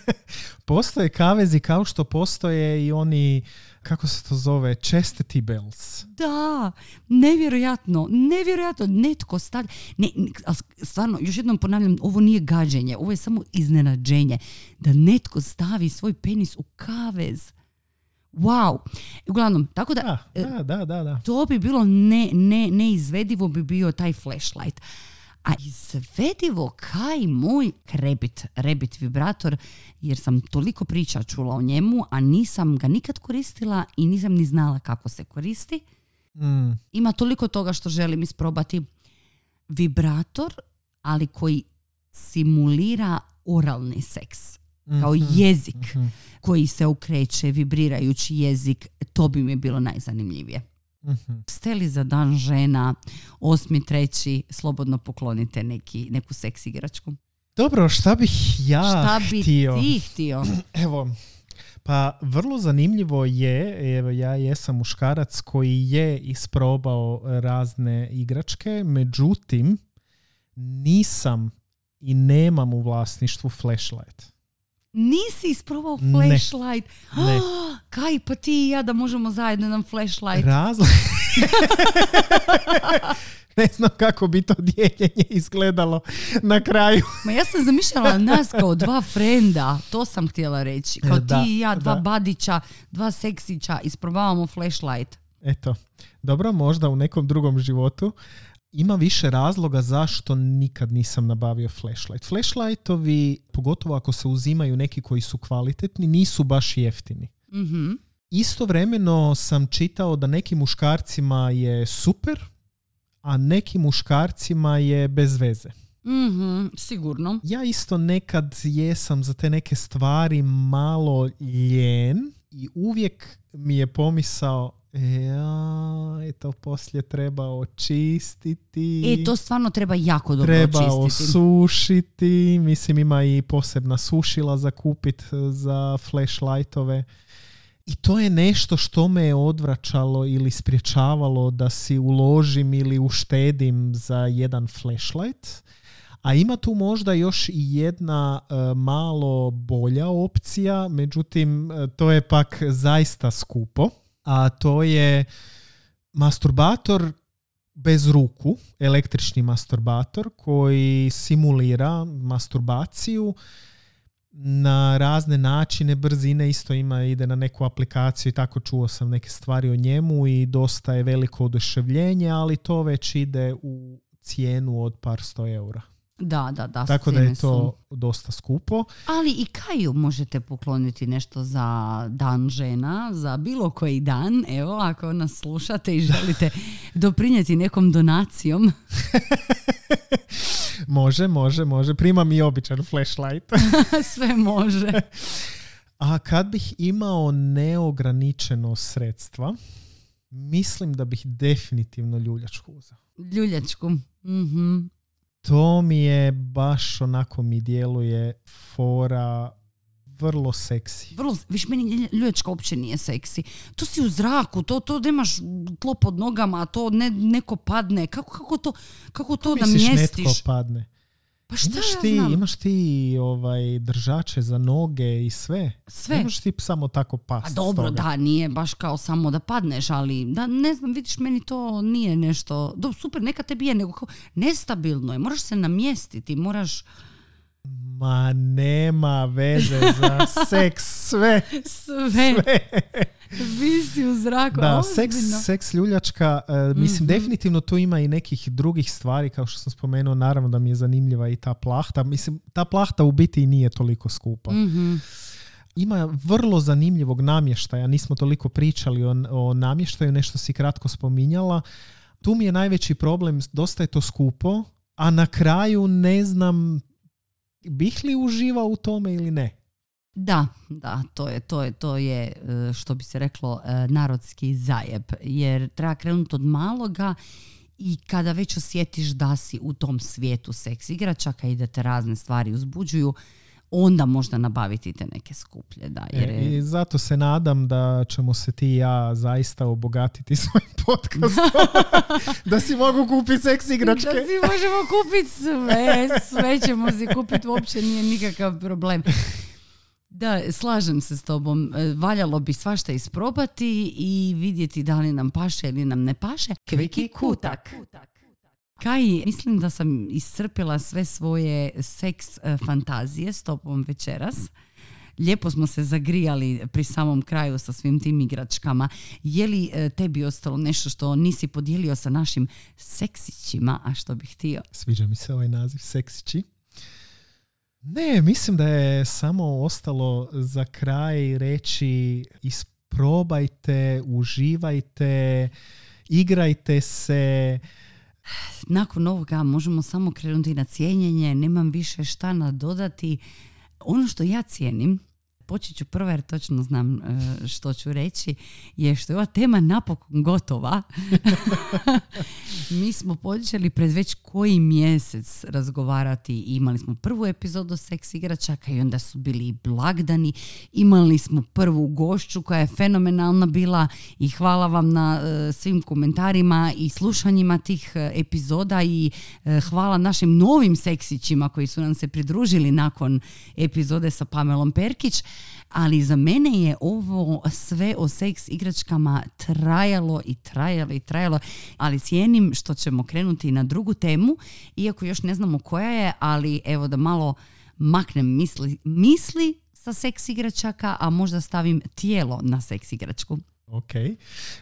[SPEAKER 1] Postoje kavezi kao što postoje i oni, kako se to zove, chastity bells.
[SPEAKER 2] Da, nevjerojatno, nevjerojatno, netko stavlja, ne, stvarno, još jednom ponavljam, ovo nije gađenje, ovo je samo iznenađenje, da netko stavi svoj penis u kavez. Wow. Uglavnom, tako da,
[SPEAKER 1] Da, da, da, da. da.
[SPEAKER 2] to bi bilo ne, ne, neizvedivo bi bio taj flashlight. A izvedivo kaj moj Rebit, Rebit vibrator, jer sam toliko priča čula o njemu, a nisam ga nikad koristila i nisam ni znala kako se koristi.
[SPEAKER 1] Mm.
[SPEAKER 2] Ima toliko toga što želim isprobati. Vibrator, ali koji simulira oralni seks. kao
[SPEAKER 1] Mhm,
[SPEAKER 2] jezik
[SPEAKER 1] mhm,
[SPEAKER 2] koji se okreće, vibrirajući jezik, to bi mi bilo najzanimljivije.
[SPEAKER 1] Mhm.
[SPEAKER 2] Ste li za dan žena, osmi, treći, slobodno poklonite neki, neku seks igračku.
[SPEAKER 1] Dobro, šta bih ja
[SPEAKER 2] Šta bi
[SPEAKER 1] htio?
[SPEAKER 2] ti htio?
[SPEAKER 1] Evo, pa vrlo zanimljivo je, evo ja jesam muškarac koji je isprobao razne igračke, međutim nisam i nemam u vlasništvu flashlight.
[SPEAKER 2] Nisi isprobao
[SPEAKER 1] Ne.
[SPEAKER 2] flashlight?
[SPEAKER 1] Ne.
[SPEAKER 2] Kaj, pa ti i ja da možemo zajedno jedan flashlight.
[SPEAKER 1] Razli... ne znam kako bi to dijeljenje izgledalo na kraju.
[SPEAKER 2] Ma ja sam zamišljala nas kao dva frenda, to sam htjela reći. Kao
[SPEAKER 1] Da,
[SPEAKER 2] ti i ja, dva
[SPEAKER 1] da.
[SPEAKER 2] badića, dva seksića, isprobavamo flashlight.
[SPEAKER 1] Eto, dobro, možda u nekom drugom životu. Ima više razloga zašto nikad nisam nabavio flashlight. Flashlightovi, pogotovo ako se uzimaju neki koji su kvalitetni, nisu baš jeftini.
[SPEAKER 2] Mhm.
[SPEAKER 1] Istovremeno sam čitao da nekim muškarcima je super, a nekim muškarcima je bez veze.
[SPEAKER 2] Mhm, sigurno.
[SPEAKER 1] Ja isto nekad jesam za te neke stvari malo ljen i uvijek mi je pomisao ja, to poslije treba očistiti.
[SPEAKER 2] E, to stvarno treba jako dobro
[SPEAKER 1] treba
[SPEAKER 2] očistiti.
[SPEAKER 1] osušiti. Mislim, ima i posebna sušila za kupit e, za flashlightove. I to je nešto što me je odvraćalo ili spriječavalo da si uložim ili uštedim za jedan flashlight. A ima tu možda još i jedna e, malo bolja opcija, međutim e, to je pak zaista skupo. A to je masturbator bez ruku, električni masturbator koji simulira masturbaciju na razne načine, brzine isto ima, ide na neku aplikaciju i tako čuo sam neke stvari o njemu i dosta je veliko oduševljenje, ali to već ide u cijenu od par sto eura.
[SPEAKER 2] Da, da, da.
[SPEAKER 1] Tako da je
[SPEAKER 2] cijene su.
[SPEAKER 1] to dosta skupo.
[SPEAKER 2] Ali i Kaju možete pokloniti nešto za dan žena, za bilo koji dan. Evo, ako nas slušate i želite doprinijeti nekom donacijom.
[SPEAKER 1] Može, može, može. Primam i običan flashlight.
[SPEAKER 2] Sve može.
[SPEAKER 1] A kad bih imao neograničeno sredstva, mislim da bih definitivno ljuljačku uzeo.
[SPEAKER 2] Ljuljačku. Mhm.
[SPEAKER 1] To mi je baš onako mi djeluje fora vrlo seksi.
[SPEAKER 2] Vrlo, viš, meni ljuljačka uopće nije seksi. To si u zraku, to, to da imaš tlo pod nogama, a to ne, neko padne. Kako, kako to, kako to
[SPEAKER 1] Misliš
[SPEAKER 2] namjestiš?
[SPEAKER 1] netko padne?
[SPEAKER 2] Pa šta
[SPEAKER 1] Imaš
[SPEAKER 2] ja
[SPEAKER 1] ti,
[SPEAKER 2] znam?
[SPEAKER 1] imaš ti ovaj, držače za noge i sve.
[SPEAKER 2] Sve.
[SPEAKER 1] Ne možeš ti samo tako past.
[SPEAKER 2] A
[SPEAKER 1] s
[SPEAKER 2] dobro, da, nije baš kao samo da padneš, ali da, ne znam, vidiš, meni to nije nešto, do, super, neka tebi je, nego kao nestabilno je, moraš se namjestiti, moraš
[SPEAKER 1] Ma nema veze za seks, sve.
[SPEAKER 2] sve,
[SPEAKER 1] sve.
[SPEAKER 2] visi u zraku,
[SPEAKER 1] Da, seks, seks ljuljačka, e, mislim
[SPEAKER 2] Mhm.
[SPEAKER 1] definitivno tu ima i nekih drugih stvari, kao što sam spomenuo, naravno da mi je zanimljiva i ta plahta. Mislim, ta plahta u biti i nije toliko skupa.
[SPEAKER 2] Mhm.
[SPEAKER 1] Ima vrlo zanimljivog namještaja, nismo toliko pričali o, o namještaju, nešto si kratko spominjala. Tu mi je najveći problem, dosta je to skupo, a na kraju ne znam bih li uživao u tome ili ne.
[SPEAKER 2] Da, da, to je, to je, to je, e, što bi se reklo, e, narodski zajeb, jer treba krenuti od maloga i kada već osjetiš da si u tom svijetu seks igračaka i da te razne stvari uzbuđuju, onda možda nabaviti te neke skuplje, da, jer
[SPEAKER 1] E,
[SPEAKER 2] je-
[SPEAKER 1] I zato se nadam da ćemo se ti i ja zaista obogatiti svojim podcastom. da si mogu kupiti seks igračke.
[SPEAKER 2] Da si možemo kupiti sve, sve ćemo si kupiti, uopće nije nikakav problem. Da, slažem se s tobom. E, Valjalo bi svašta isprobati i vidjeti da li nam paše ili nam ne paše. Kviki kutak. Kaj, mislim da sam iscrpila sve svoje seks e, fantazije s tobom večeras. Lijepo smo se zagrijali pri samom kraju sa svim tim igračkama. Je li e, tebi ostalo nešto što nisi podijelio sa našim seksićima, a što bih htio?
[SPEAKER 1] Sviđa mi se ovaj naziv seksići. Ne, mislim da je samo ostalo za kraj reći isprobajte, uživajte, igrajte se.
[SPEAKER 2] Nakon ovoga možemo samo krenuti na cijenjenje, nemam više šta nadodati. Ono što ja cijenim počet ću prvo jer točno znam e, što ću reći, je što je ova tema napokon gotova. Mi smo počeli pred već koji mjesec razgovarati. Imali smo prvu epizodu seks igračaka i onda su bili i blagdani. Imali smo prvu gošću koja je fenomenalna bila i hvala vam na e, svim komentarima i slušanjima tih e, epizoda i hvala našim novim seksićima koji su nam se pridružili nakon epizode sa Pamelom Perkić ali za mene je ovo sve o seks igračkama trajalo i trajalo i trajalo, ali cijenim što ćemo krenuti na drugu temu, iako još ne znamo koja je, ali evo da malo maknem misli, misli sa seks igračaka, a možda stavim tijelo na seks igračku.
[SPEAKER 1] Ok,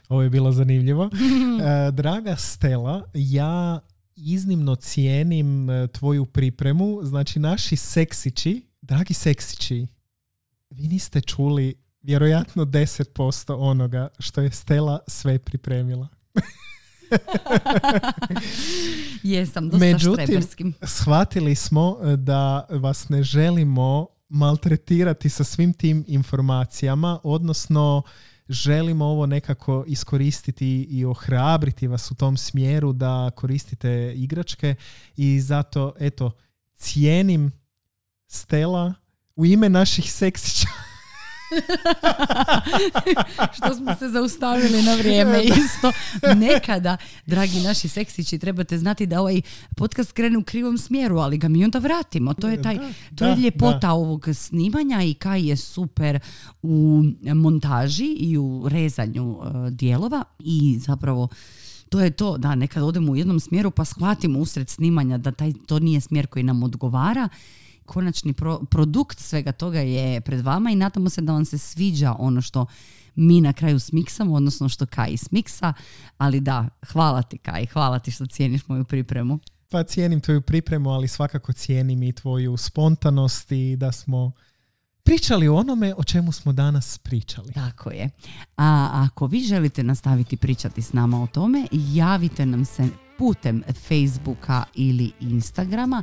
[SPEAKER 1] ovo je bilo zanimljivo. E, draga Stela, ja iznimno cijenim e, tvoju pripremu. Znači, naši seksići, dragi seksići, vi niste čuli vjerojatno 10% onoga što je Stela sve pripremila.
[SPEAKER 2] Jesam, dosta
[SPEAKER 1] Međutim, shvatili smo e, da vas ne želimo maltretirati sa svim tim informacijama, odnosno želimo ovo nekako iskoristiti i ohrabriti vas u tom smjeru da koristite igračke i zato, eto, cijenim Stela u ime naših seksića.
[SPEAKER 2] što smo se zaustavili na vrijeme isto. Nekada, dragi naši seksići, trebate znati da ovaj podcast krene u krivom smjeru, ali ga mi onda vratimo. To je, taj, to je ljepota ovog snimanja i kaj je super u montaži i u rezanju uh, dijelova i zapravo to je to, da nekad odemo u jednom smjeru pa shvatimo usred snimanja da taj, to nije smjer koji nam odgovara konačni produkt svega toga je pred vama i nadamo se da vam se sviđa ono što mi na kraju smiksamo, odnosno što Kaj smiksa, ali da, hvala ti Kaj, hvala ti što cijeniš moju pripremu.
[SPEAKER 1] Pa cijenim tvoju pripremu, ali svakako cijenim i tvoju spontanost i da smo pričali o onome o čemu smo danas pričali.
[SPEAKER 2] Tako je. A ako vi želite nastaviti pričati s nama o tome, javite nam se putem Facebooka ili Instagrama.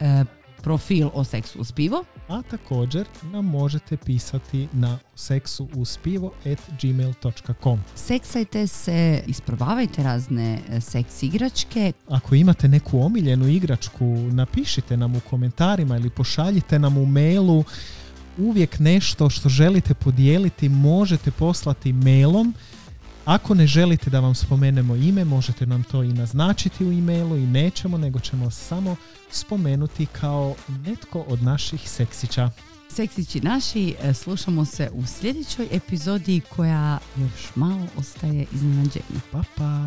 [SPEAKER 2] E, profil o seksu uz pivo.
[SPEAKER 1] A također nam možete pisati na seksu uz pivo at gmail.com
[SPEAKER 2] Seksajte se, isprobavajte razne e, seks igračke.
[SPEAKER 1] Ako imate neku omiljenu igračku, napišite nam u komentarima ili pošaljite nam u mailu uvijek nešto što želite podijeliti možete poslati mailom ako ne želite da vam spomenemo ime, možete nam to i naznačiti u emailu i nećemo, nego ćemo samo spomenuti kao netko od naših seksića.
[SPEAKER 2] Seksići naši, e, slušamo se u sljedećoj epizodi koja još malo ostaje iznenađenja.
[SPEAKER 1] Pa pa!